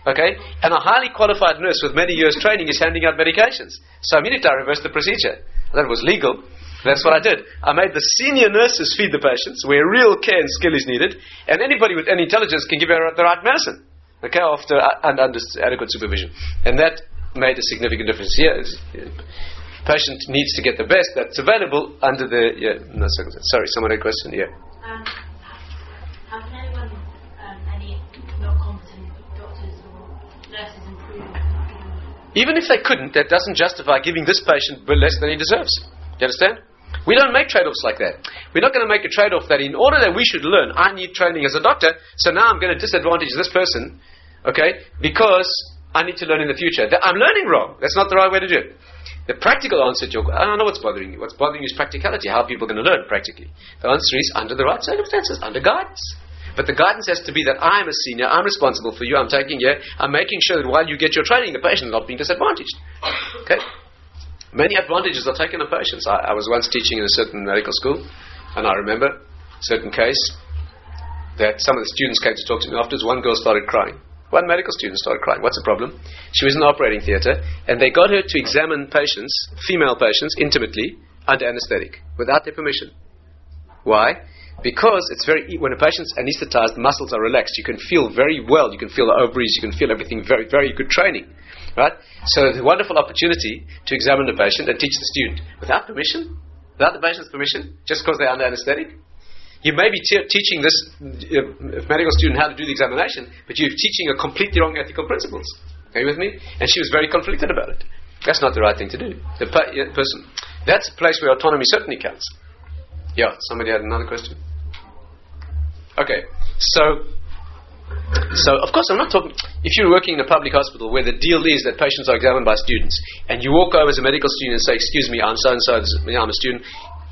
Okay? And a highly qualified nurse with many years training is handing out medications. So immediately I reversed the procedure. That was legal. That's what I did. I made the senior nurses feed the patients where real care and skill is needed, and anybody with any intelligence can give her the right medicine okay, after and under adequate supervision, and that made a significant difference. Yes, patient needs to get the best that's available under the. Yeah, no, sorry, someone had a question. Yeah. Um, how can anyone, um, any not competent doctors or nurses improve? Even if they couldn't, that doesn't justify giving this patient less than he deserves. Do you understand? We don't make trade offs like that. We're not going to make a trade off that in order that we should learn, I need training as a doctor, so now I'm going to disadvantage this person, okay, because I need to learn in the future. I'm learning wrong. That's not the right way to do it. The practical answer to your I don't know what's bothering you. What's bothering you is practicality. How are people going to learn practically? The answer is under the right circumstances, under guidance. But the guidance has to be that I'm a senior, I'm responsible for you, I'm taking you, I'm making sure that while you get your training, the patient is not being disadvantaged. Okay? Many advantages are taken of patients. I, I was once teaching in a certain medical school, and I remember a certain case that some of the students came to talk to me afterwards. One girl started crying. One medical student started crying. What's the problem? She was in the operating theatre, and they got her to examine patients, female patients, intimately under anesthetic, without their permission. Why? Because it's very when a patient's anesthetized, the muscles are relaxed. You can feel very well. You can feel the ovaries. You can feel everything. Very, very good training, right? So it's a wonderful opportunity to examine the patient and teach the student without permission, without the patient's permission, just because they're under anesthetic. You may be te- teaching this uh, medical student how to do the examination, but you're teaching a completely wrong ethical principles. Are you with me? And she was very conflicted about it. That's not the right thing to do. The uh, person. That's a place where autonomy certainly counts. Yeah. Somebody had another question. Okay. So. So, of course, I'm not talking. If you're working in a public hospital where the deal is that patients are examined by students, and you walk over as a medical student and say, "Excuse me, I'm so and so. I'm a student.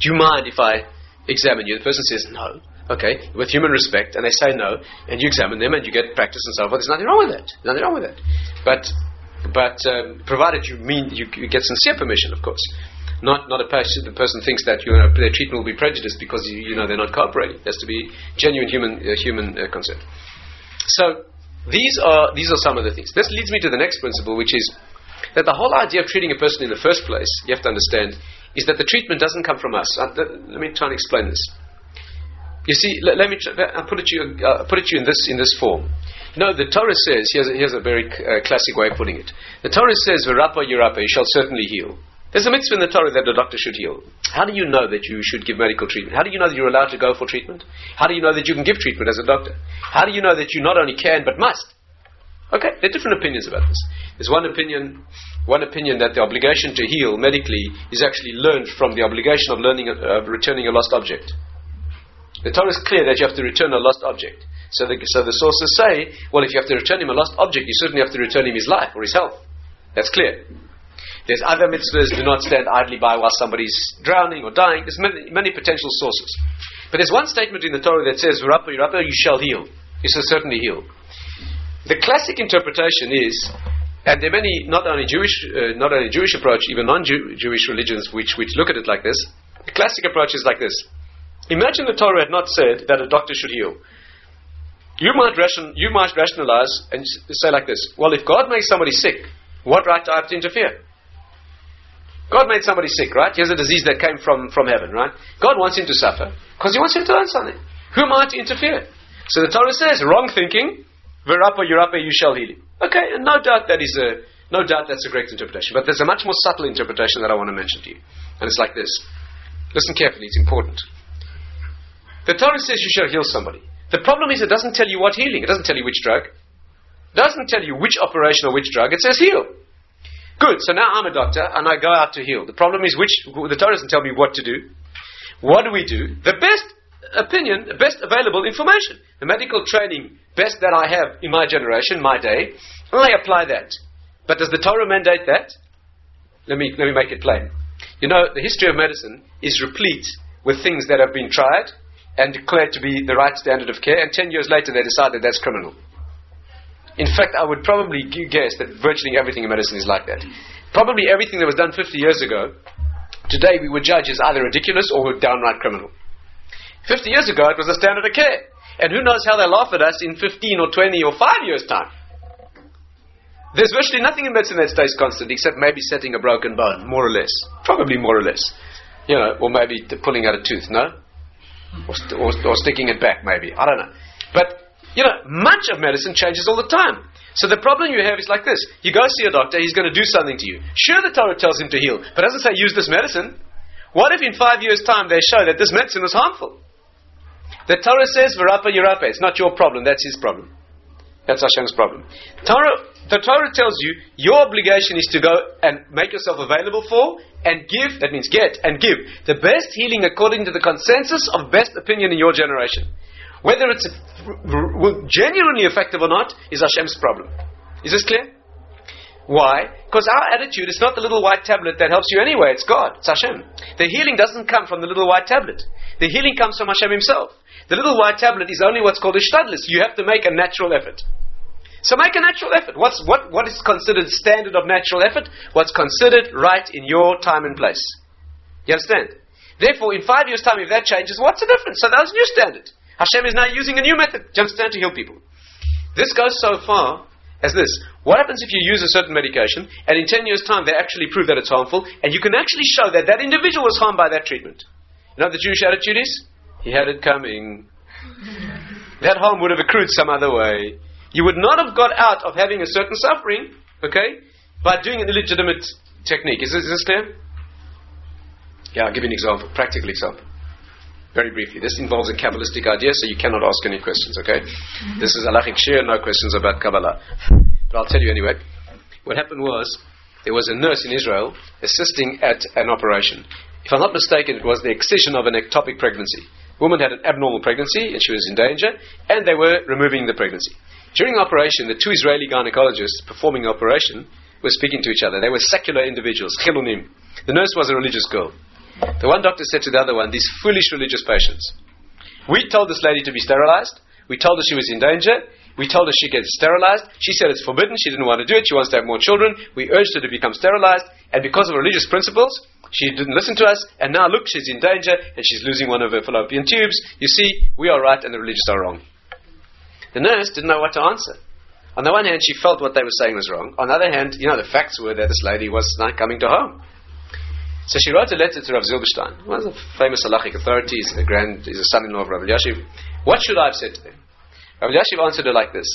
Do you mind if I examine you. The person says no. Okay, with human respect, and they say no, and you examine them, and you get practice and so forth. There's nothing wrong with that. Nothing wrong with that. But, but um, provided you mean you, you, get sincere permission, of course. Not, not a person. The person thinks that you know, their treatment will be prejudiced because you, you know they're not cooperating. It has to be genuine human uh, human uh, concern. So these are these are some of the things. This leads me to the next principle, which is that the whole idea of treating a person in the first place, you have to understand, is that the treatment doesn't come from us. Uh, let me try and explain this. You see, let, let me try, I'll put it to you, uh, put it to you in this in this form. No, the Torah says here's a, here's a very uh, classic way of putting it. The Torah says, "Verapa yirapa, you shall certainly heal." There's a mitzvah in the Torah that the doctor should heal. How do you know that you should give medical treatment? How do you know that you're allowed to go for treatment? How do you know that you can give treatment as a doctor? How do you know that you not only can but must? Okay, there are different opinions about this. There's one opinion, one opinion that the obligation to heal medically is actually learned from the obligation of learning, of returning a lost object. The Torah is clear that you have to return a lost object. So the, so the sources say, well, if you have to return him a lost object, you certainly have to return him his life or his health. That's clear. There's other mitzvahs, do not stand idly by while somebody's drowning or dying. There's many, many potential sources. But there's one statement in the Torah that says, Rapa, Rapa, you shall heal. You shall certainly heal. The classic interpretation is, and there are many, not only Jewish, uh, not only Jewish approach, even non-Jewish religions which, which look at it like this. The classic approach is like this. Imagine the Torah had not said that a doctor should heal. You might, ration, you might rationalize and say like this Well, if God makes somebody sick, what right do I have to interfere? God made somebody sick, right? He has a disease that came from, from heaven, right? God wants him to suffer because he wants him to learn something. Who am I to interfere? So the Torah says, wrong thinking, verapa yurapa, you shall heal him. Okay, and no doubt that is a, no doubt that's a great interpretation. But there's a much more subtle interpretation that I want to mention to you. And it's like this. Listen carefully, it's important. The Torah says you shall heal somebody. The problem is it doesn't tell you what healing. It doesn't tell you which drug. It doesn't tell you which operation or which drug. It says heal. Good. So now I'm a doctor and I go out to heal. The problem is which the Torah doesn't tell me what to do. What do we do? The best opinion, the best available information, the medical training best that I have in my generation, my day, I apply that. But does the Torah mandate that? Let me let me make it plain. You know, the history of medicine is replete with things that have been tried and declared to be the right standard of care, and ten years later they decide that that's criminal. In fact, I would probably guess that virtually everything in medicine is like that. Probably everything that was done 50 years ago, today we would judge as either ridiculous or downright criminal. 50 years ago, it was the standard of care. And who knows how they'll laugh at us in 15 or 20 or 5 years' time. There's virtually nothing in medicine that stays constant except maybe setting a broken bone, more or less. Probably more or less. You know, or maybe pulling out a tooth, no? or, st- or, or sticking it back, maybe. I don't know. But, you know, much of medicine changes all the time. So the problem you have is like this. You go see a doctor, he's going to do something to you. Sure, the Torah tells him to heal, but doesn't say use this medicine. What if in five years' time they show that this medicine was harmful? The Torah says, Varapa Yirapa. It's not your problem, that's his problem. That's Hashem's problem. Torah, the Torah tells you your obligation is to go and make yourself available for and give, that means get and give, the best healing according to the consensus of best opinion in your generation. Whether it's genuinely effective or not is Hashem's problem. Is this clear? Why? Because our attitude is not the little white tablet that helps you anyway, it's God, it's Hashem. The healing doesn't come from the little white tablet. The healing comes from Hashem Himself. The little white tablet is only what's called a shtadlis. You have to make a natural effort. So make a natural effort. What's, what, what is considered standard of natural effort? What's considered right in your time and place. You understand? Therefore, in five years' time, if that changes, what's the difference? So that's a new standard. Hashem is now using a new method. Do you understand? To heal people. This goes so far as this. What happens if you use a certain medication and in 10 years' time they actually prove that it's harmful and you can actually show that that individual was harmed by that treatment? You know what the Jewish attitude is? He had it coming. that harm would have accrued some other way. You would not have got out of having a certain suffering, okay, by doing an illegitimate technique. Is this, is this clear? Yeah, I'll give you an example, practical example. Very briefly. This involves a Kabbalistic idea, so you cannot ask any questions, okay? Mm-hmm. This is halachic shiur, no questions about Kabbalah. But I'll tell you anyway. What happened was, there was a nurse in Israel assisting at an operation. If I'm not mistaken, it was the excision of an ectopic pregnancy. Woman had an abnormal pregnancy and she was in danger, and they were removing the pregnancy. During the operation, the two Israeli gynecologists performing the operation were speaking to each other. They were secular individuals, chilonim. The nurse was a religious girl. The one doctor said to the other one, These foolish religious patients. We told this lady to be sterilized. We told her she was in danger. We told her she gets sterilized. She said it's forbidden. She didn't want to do it. She wants to have more children. We urged her to become sterilized. And because of religious principles, she didn't listen to us. And now look, she's in danger and she's losing one of her fallopian tubes. You see, we are right and the religious are wrong. The nurse didn't know what to answer. On the one hand, she felt what they were saying was wrong. On the other hand, you know, the facts were that this lady was not coming to home. So she wrote a letter to Rav Zilberstein, one of the famous halachic authorities, the grand, he's a son-in-law of Rav Elyashiv. What should I have said to them? Rav Elyashiv answered her like this.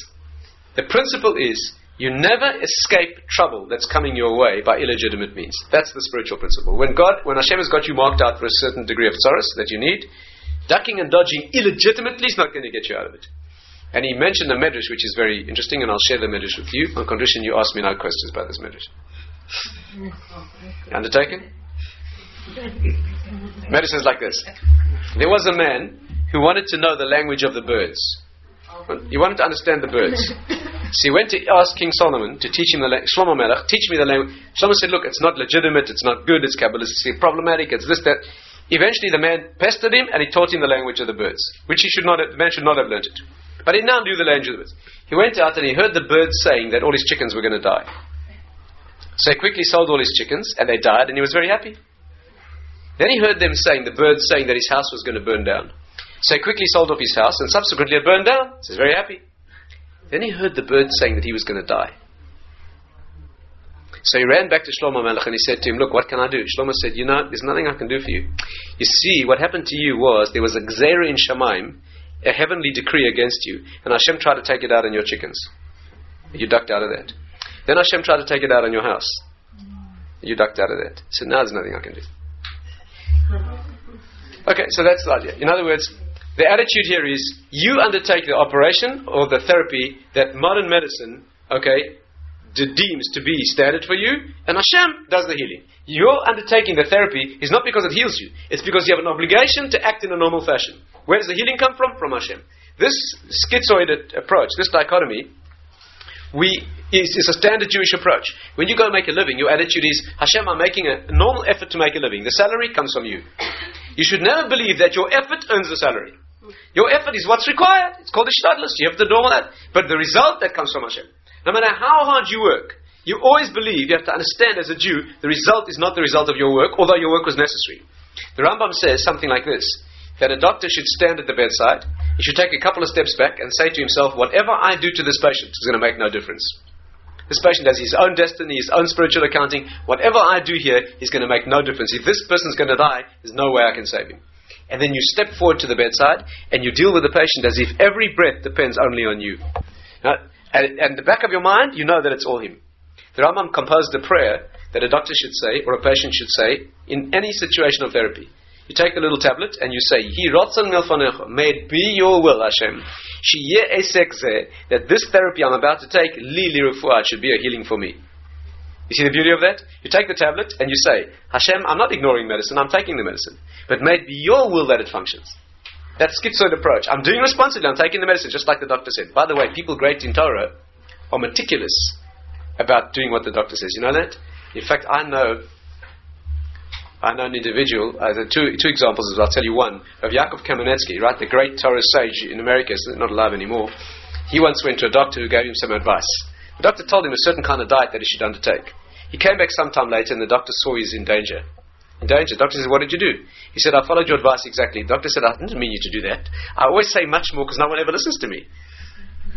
The principle is, you never escape trouble that's coming your way by illegitimate means. That's the spiritual principle. When God, when Hashem has got you marked out for a certain degree of tsaros that you need, ducking and dodging illegitimately is not going to get you out of it. And he mentioned a medrash which is very interesting, and I'll share the medrash with you on condition you ask me no questions about this medrash. Undertaken? Medicine is like this. There was a man who wanted to know the language of the birds. He wanted to understand the birds. So he went to ask King Solomon to teach him the language. Shlomo Melech, teach me the language. Said, look, it's not legitimate, it's not good, it's Kabbalistically problematic, it's this, that. Eventually the man pestered him and he taught him the language of the birds, which he should not have, the man should not have learned it. But he now knew the language of the birds. He went out and he heard the birds saying that all his chickens were going to die. So he quickly sold all his chickens and they died and he was very happy. Then he heard them saying, the birds saying that his house was going to burn down. So he quickly sold off his house and subsequently it burned down. So he's very happy. Then he heard the birds saying that he was going to die. So he ran back to Shlomo Melech and he said to him, Look, what can I do? Shlomo said, You know, there's nothing I can do for you. You see, what happened to you was there was a gzera in Shemaim, a heavenly decree against you, and Hashem tried to take it out on your chickens. You ducked out of that. Then Hashem tried to take it out on your house. You ducked out of that. So now there's nothing I can do. Okay, so that's the idea. In other words, the attitude here is you undertake the operation or the therapy that modern medicine, okay, deems to be standard for you, and Hashem does the healing. Your undertaking the therapy is not because it heals you, it's because you have an obligation to act in a normal fashion. Where does the healing come from? From Hashem. This schizoid approach, this dichotomy, we is, is a standard Jewish approach. When you go to make a living, your attitude is, Hashem, I'm making a normal effort to make a living. The salary comes from you. You should never believe that your effort earns the salary. Your effort is what's required. It's called a shtadlus. You have to do all that. But the result that comes from Hashem. No matter how hard you work, you always believe, you have to understand as a Jew, the result is not the result of your work, although your work was necessary. The Rambam says something like this that a doctor should stand at the bedside, he should take a couple of steps back and say to himself, Whatever I do to this patient is going to make no difference. This patient has his own destiny, his own spiritual accounting. Whatever I do here is going to make no difference. If this person's going to die, there's no way I can save him. And then you step forward to the bedside and you deal with the patient as if every breath depends only on you. Now, and, and the back of your mind, you know that it's all him. The Rambam composed a prayer that a doctor should say or a patient should say in any situation of therapy. You take a little tablet and you say, Hi rotzon milfanecha, may it be your will, Hashem. That this therapy I'm about to take, li li should be a healing for me. You see the beauty of that? You take the tablet and you say, Hashem, I'm not ignoring medicine, I'm taking the medicine. But may it be your will that it functions. That schizoid approach. I'm doing responsibly, I'm taking the medicine, just like the doctor said. By the way, people great in Torah are meticulous about doing what the doctor says. You know that? In fact, I know I know an individual, uh, two, two examples, I'll tell you one, of Yaakov Kamenetsky, right, the great Torah sage in America, is not alive anymore. He once went to a doctor who gave him some advice. The doctor told him a certain kind of diet that he should undertake. He came back sometime later and the doctor saw he's in danger. In danger. The doctor said, What did you do? He said, I followed your advice exactly. The doctor said, I didn't mean you to do that. I always say much more because no one ever listens to me.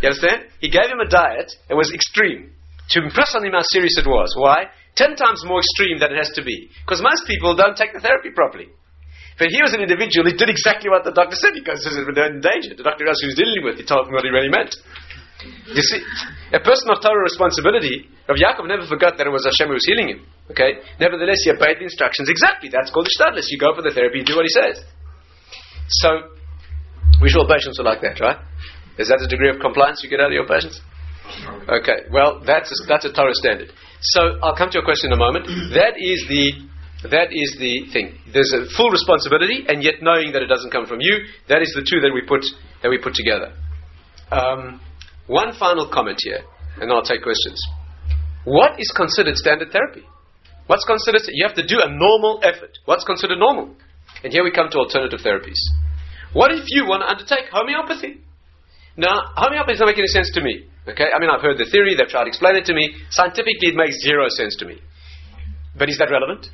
You understand? He gave him a diet that was extreme to impress on him how serious it was. Why? Ten times more extreme than it has to be. Because most people don't take the therapy properly. But he was an individual, he did exactly what the doctor said. He goes, they're in danger. The doctor asked who he was dealing with. He told him what he really meant. You see, a person of Torah responsibility, Rav Yaakov never forgot that it was Hashem who was healing him. Okay? Nevertheless, he obeyed the instructions exactly. That's called the shtadlis. You go for the therapy, you do what he says. So, should all patients are like that, right? Is that the degree of compliance you get out of your patients? Okay, well, that's a, that's a Torah standard. So, I'll come to your question in a moment. That is the that is the thing. There's a full responsibility, and yet knowing that it doesn't come from you. That is the two that we put that we put together. Um, one final comment here, and I'll take questions. What is considered standard therapy? What's considered? You have to do a normal effort. What's considered normal? And here we come to alternative therapies. What if you want to undertake homeopathy? Now, homeopathy doesn't make any sense to me. Okay, I mean, I've heard the theory, they've tried to explain it to me. Scientifically, it makes zero sense to me. But is that relevant?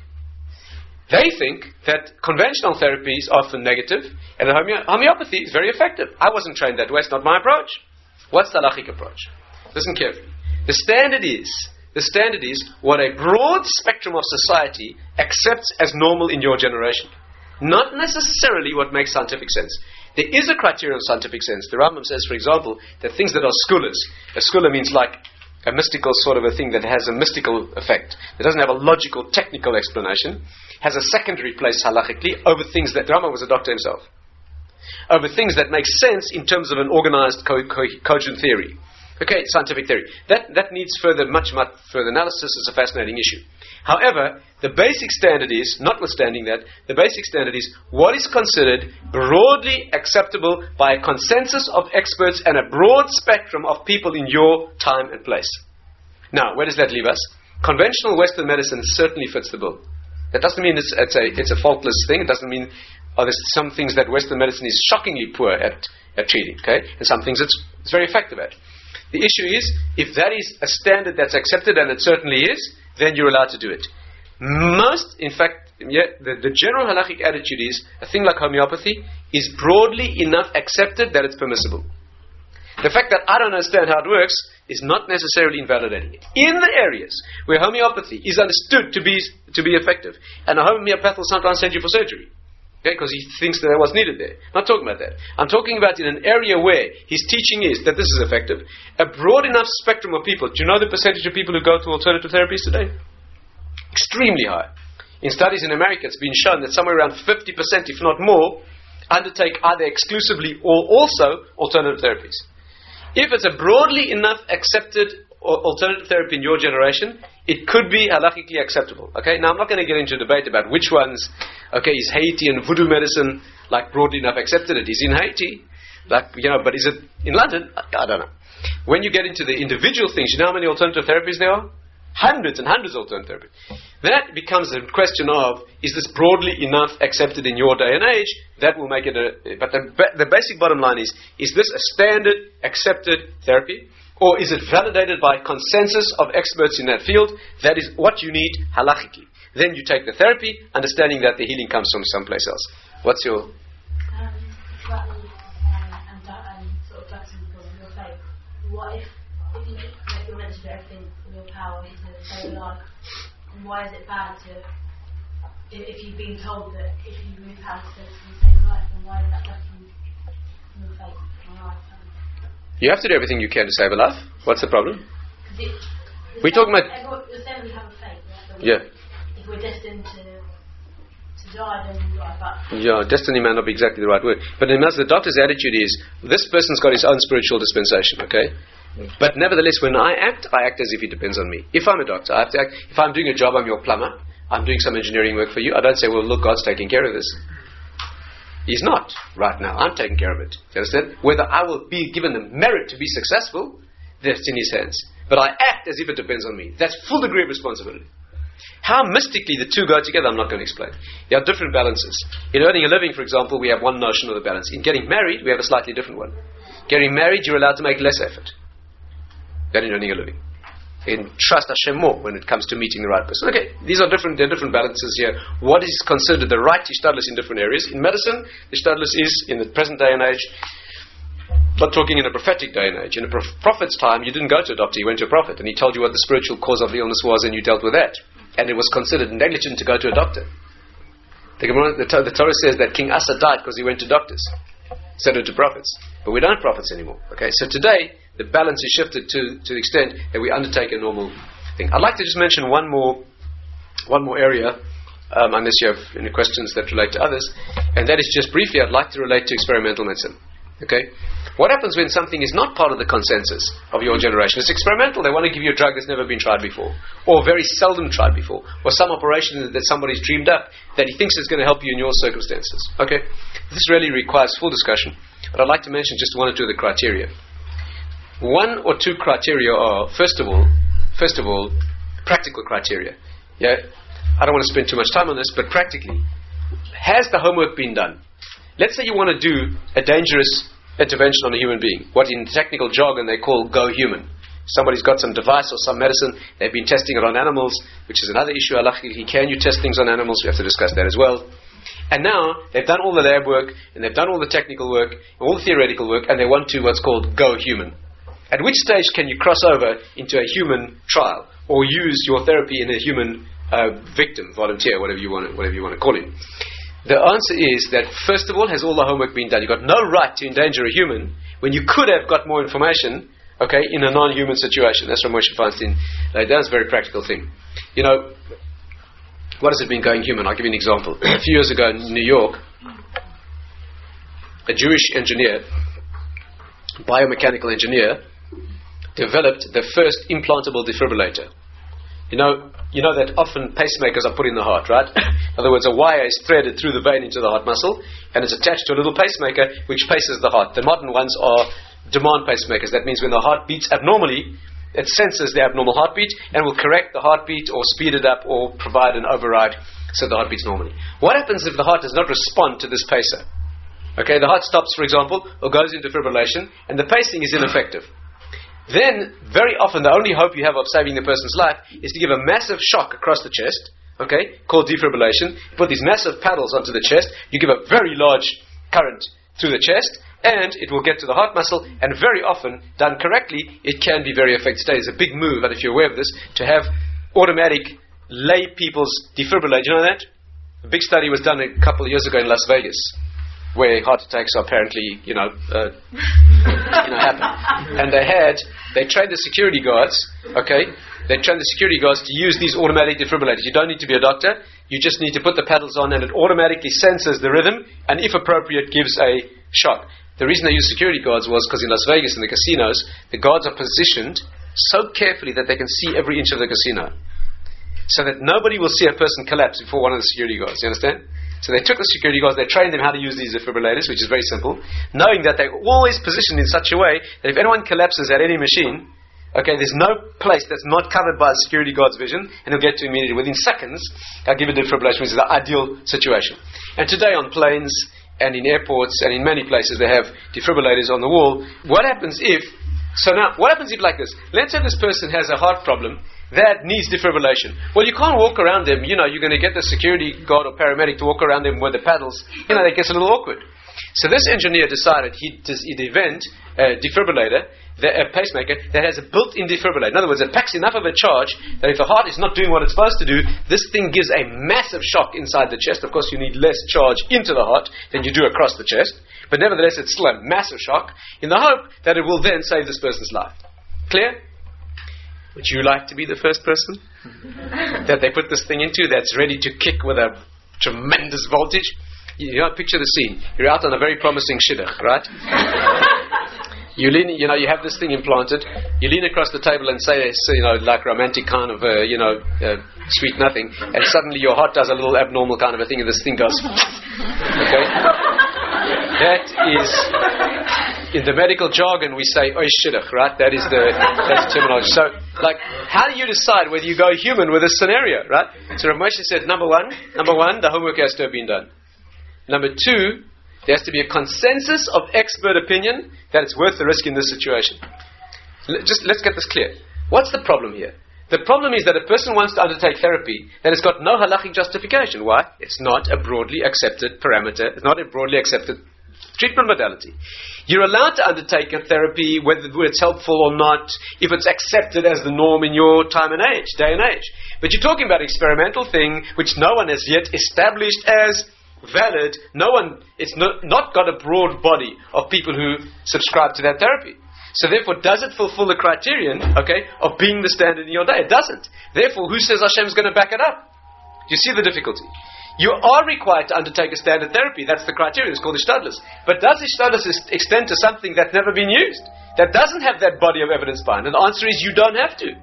They think that conventional therapy is often negative, and homeo- homeopathy is very effective. I wasn't trained that way, it's not my approach. What's the halachic approach? Listen carefully. The standard is the standard is what a broad spectrum of society accepts as normal in your generation. Not necessarily what makes scientific sense. There is a criterion of scientific sense. The Rambam says, for example, that things that are segulas, a segula means like a mystical sort of a thing that has a mystical effect. It doesn't have a logical, technical explanation, has a secondary place halachically over things that the Rambam was a doctor himself over things that make sense in terms of an organized, co- co- cogent theory. Okay, scientific theory. That, that needs further, much, much further analysis. It's a fascinating issue. However, the basic standard is, notwithstanding that, the basic standard is what is considered broadly acceptable by a consensus of experts and a broad spectrum of people in your time and place. Now, where does that leave us? Conventional Western medicine certainly fits the bill. That doesn't mean it's, it's, a, it's a faultless thing. It doesn't mean oh, there's some things that Western medicine is shockingly poor at, at treating, okay? And some things it's, it's very effective at. The issue is, if that is a standard that's accepted, and it certainly is, then you're allowed to do it. Most, in fact, yeah, the, the general halachic attitude is a thing like homeopathy is broadly enough accepted that it's permissible. The fact that I don't understand how it works is not necessarily invalidating it. In the areas where homeopathy is understood to be, to be effective, and a homeopath will sometimes send you for surgery, Okay, because he thinks that that was needed there. I'm not talking about that. I'm talking about in an area where his teaching is that this is effective. A broad enough spectrum of people. Do you know the percentage of people who go to alternative therapies today? Extremely high. In studies in America, it's been shown that somewhere around 50%, if not more, undertake either exclusively or also alternative therapies. If it's a broadly enough accepted alternative therapy in your generation, it could be halachically acceptable. Okay, now I'm not going to get into a debate about which ones. Okay, is Haiti and voodoo medicine like broadly enough accepted? It is in Haiti, like you know, but is it in London? I don't know. When you get into the individual things, you know how many alternative therapies there are? Hundreds and hundreds of alternative therapies. That becomes a question of is this broadly enough accepted in your day and age? That will make it a. But the, the basic bottom line is: is this a standard accepted therapy? Or is it validated by consensus of experts in that field? That is what you need halachically. Then you take the therapy, understanding that the healing comes from someplace else. What's your. Um, what if, if you make your mention everything in your power to save a life, and why is it bad to, if, if you've been told that if you move house to save a life, then why is that your? You have to do everything you can to save a life. What's the problem? We're talking about. we have a faith. Yeah. If we're destined to, to die, then we die. But yeah, destiny may not be exactly the right word. But in the doctor's attitude is this person's got his own spiritual dispensation, okay? But nevertheless, when I act, I act as if it depends on me. If I'm a doctor, I have to act. If I'm doing a job, I'm your plumber. I'm doing some engineering work for you. I don't say, well, look, God's taking care of this. He's not right now. I'm taking care of it. You understand? Whether I will be given the merit to be successful, that's in his hands. But I act as if it depends on me. That's full degree of responsibility. How mystically the two go together, I'm not going to explain. There are different balances. In earning a living, for example, we have one notion of the balance. In getting married, we have a slightly different one. Getting married, you're allowed to make less effort than in earning a living in trust Hashem more when it comes to meeting the right person. Okay, these are different. There are different balances here. What is considered the right ishtadlus in different areas? In medicine, the ishtadlus is in the present day and age not talking in a prophetic day and age. In a prof- prophet's time, you didn't go to a doctor, you went to a prophet, and he told you what the spiritual cause of the illness was, and you dealt with that. And it was considered negligent to go to a doctor. The, the, the Torah says that King Asa died because he went to doctors, instead of to prophets. But we don't have prophets anymore. Okay, so today the balance is shifted to, to the extent that we undertake a normal thing. I'd like to just mention one more one more area, um, unless you have any questions that relate to others, and that is just briefly. I'd like to relate to experimental medicine. Okay? What happens when something is not part of the consensus of your generation? It's experimental. They want to give you a drug that's never been tried before, or very seldom tried before, or some operation that somebody's dreamed up that he thinks is going to help you in your circumstances. Okay? This really requires full discussion, but I'd like to mention just one or two of the criteria. One or two criteria are, first of all, first of all, practical criteria. Yeah, I don't want to spend too much time on this, but practically, has the homework been done? Let's say you want to do a dangerous intervention on a human being, what in technical jargon they call go human. Somebody's got some device or some medicine, they've been testing it on animals, which is another issue. Halachically, can you test things on animals? We have to discuss that as well. And now they've done all the lab work, and they've done all the technical work, all the theoretical work, and they want to what's called go human. At which stage can you cross over into a human trial or use your therapy in a human uh, victim, volunteer, whatever you want, to, whatever you want to call him? The answer is that, first of all, has all the homework been done? You've got no right to endanger a human when you could have got more information, okay, in a non human situation. That's from Moshe Feinstein. Uh, that's a very practical thing. You know, what has it been going human? I'll give you an example. a few years ago in New York, a Jewish engineer, biomechanical engineer, developed the first implantable defibrillator. You know, you know that often pacemakers are put in the heart, right? in other words, a wire is threaded through the vein into the heart muscle, and it's attached to a little pacemaker which paces the heart. The modern ones are demand pacemakers. That means when the heart beats abnormally, it senses the abnormal heartbeat and will correct the heartbeat or speed it up or provide an override so the heart beats normally. What happens if the heart does not respond to this pacer? Okay, the heart stops, for example, or goes into fibrillation, and the pacing is ineffective then very often the only hope you have of saving the person's life is to give a massive shock across the chest, okay, called defibrillation. You put these massive paddles onto the chest, you give a very large current through the chest, and it will get to the heart muscle, and very often, done correctly, it can be very effective. Today is a big move, and if you're aware of this, to have automatic lay people's defibrillator. You know that? A big study was done a couple of years ago in Las Vegas where heart attacks apparently, you know, uh, you know, happen. And they had, they trained the security guards, okay? They trained the security guards to use these automatic defibrillators. You don't need to be a doctor. You just need to put the paddles on and it automatically senses the rhythm and, if appropriate, gives a shock. The reason they used security guards was because in Las Vegas, in the casinos, the guards are positioned so carefully that they can see every inch of the casino. So that nobody will see a person collapse before one of the security guards. You understand? So they took the security guards, they trained them how to use these defibrillators, which is very simple, knowing that they're always positioned in such a way that if anyone collapses at any machine, okay, there's no place that's not covered by a security guard's vision, and he'll get to immediately. Within seconds, I'll give a defibrillation, which is the ideal situation. And today on planes and in airports and in many places, they have defibrillators on the wall. What happens if, so now, what happens if like this? Let's say this person has a heart problem that needs defibrillation. Well, you can't walk around them. You know, you're going to get the security guard or paramedic to walk around them with the paddles. You know, that gets a little awkward. So this engineer decided he'd, invent a defibrillator, a pacemaker, that has a built-in defibrillator. In other words, it packs enough of a charge that if the heart is not doing what it's supposed to do, this thing gives a massive shock inside the chest. Of course, you need less charge into the heart than you do across the chest. But nevertheless, it's still a massive shock in the hope that it will then save this person's life. Clear? Would you like to be the first person that they put this thing into that's ready to kick with a tremendous voltage? You know, picture the scene. You're out on a very promising shidduch, right? you lean, you know, you have this thing implanted. You lean across the table and say, you know, like romantic kind of, uh, you know, uh, sweet nothing, and suddenly your heart does a little abnormal kind of a thing, and this thing goes. okay, that is in the medical jargon we say oy shidduch, right? That is the that's the terminology. So, like, how do you decide whether you go human with this scenario, right? So Rav Moshe said, number one, number one, the homework has to have been done. Number two, there has to be a consensus of expert opinion that it's worth the risk in this situation. Just let's get this clear. What's the problem here? The problem is that a person wants to undertake therapy that has got no halachic justification. Why? It's not a broadly accepted parameter. It's not a broadly accepted treatment modality. You're allowed to undertake a therapy whether it's helpful or not, if it's accepted as the norm in your time and age, day and age. But you're talking about experimental thing which no one has yet established as valid. No one, it's not, not got a broad body of people who subscribe to that therapy. So therefore, does it fulfill the criterion, okay, of being the standard in your day? It doesn't. Therefore, who says Hashem is going to back it up? You see the difficulty? You are required to undertake a standard therapy. That's the criteria. It's called Ishtadlis. But does Ishtadlis extend to something that's never been used? That doesn't have that body of evidence behind? And the answer is you don't have to.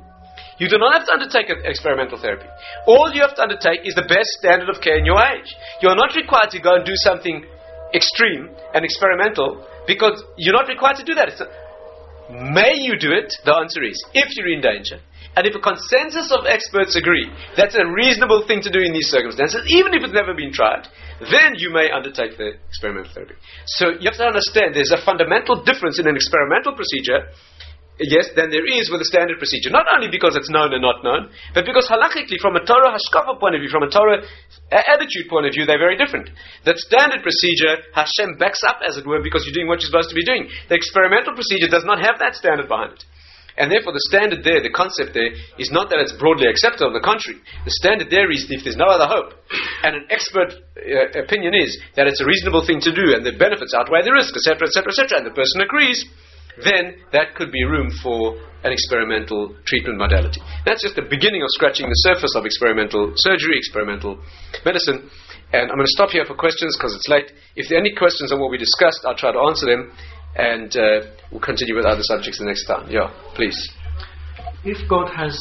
You do not have to undertake an experimental therapy. All you have to undertake is the best standard of care in your age. You are not required to go and do something extreme and experimental because you're not required to do that. may you do it? The answer is if you're in danger. And if a consensus of experts agree that's a reasonable thing to do in these circumstances, even if it's never been tried, then you may undertake the experimental therapy. So you have to understand there's a fundamental difference in an experimental procedure yes, than there is with a standard procedure. Not only because it's known and not known, but because halachically, from a Torah hashkafa point of view, from a Torah attitude point of view, they're very different. That standard procedure, Hashem backs up, as it were, because you're doing what you're supposed to be doing. The experimental procedure does not have that standard behind it. And therefore, the standard there, the concept there, is not that it's broadly accepted. On the contrary, the standard there is if there's no other hope, and an expert uh, opinion is that it's a reasonable thing to do, and the benefits outweigh the risk, etc., etc., etc., and the person agrees, then that could be room for an experimental treatment modality. That's just the beginning of scratching the surface of experimental surgery, experimental medicine. And I'm going to stop here for questions because it's late. If there are any questions on what we discussed, I'll try to answer them and uh, we'll continue with other subjects the next time. Yeah, please. If God has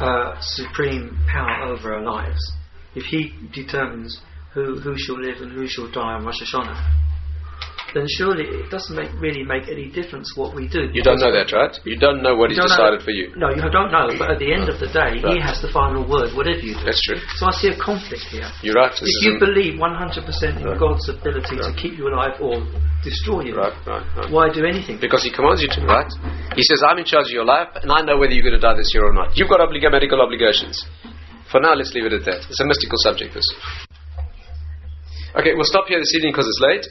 uh, supreme power over our lives, if He determines who, who shall live and who shall die on Rosh Hashanah, then surely it doesn't make, really make any difference what we do. You don't know that, right? You don't know what He's decided know, for you. No, you don't know, but at the end of the day, right. He has the final word, whatever you do. That's true. So I see a conflict here. You're right. If you believe 100% in right. God's ability right. to keep you alive or destroy you, right, right, right. why do anything? Because He commands you to, right? He says, I'm in charge of your life, and I know whether you're going to die this year or not. You've got oblig- medical obligations. For now, let's leave it at that. It's a mystical subject, this. Okay, we'll stop here this evening because it's late.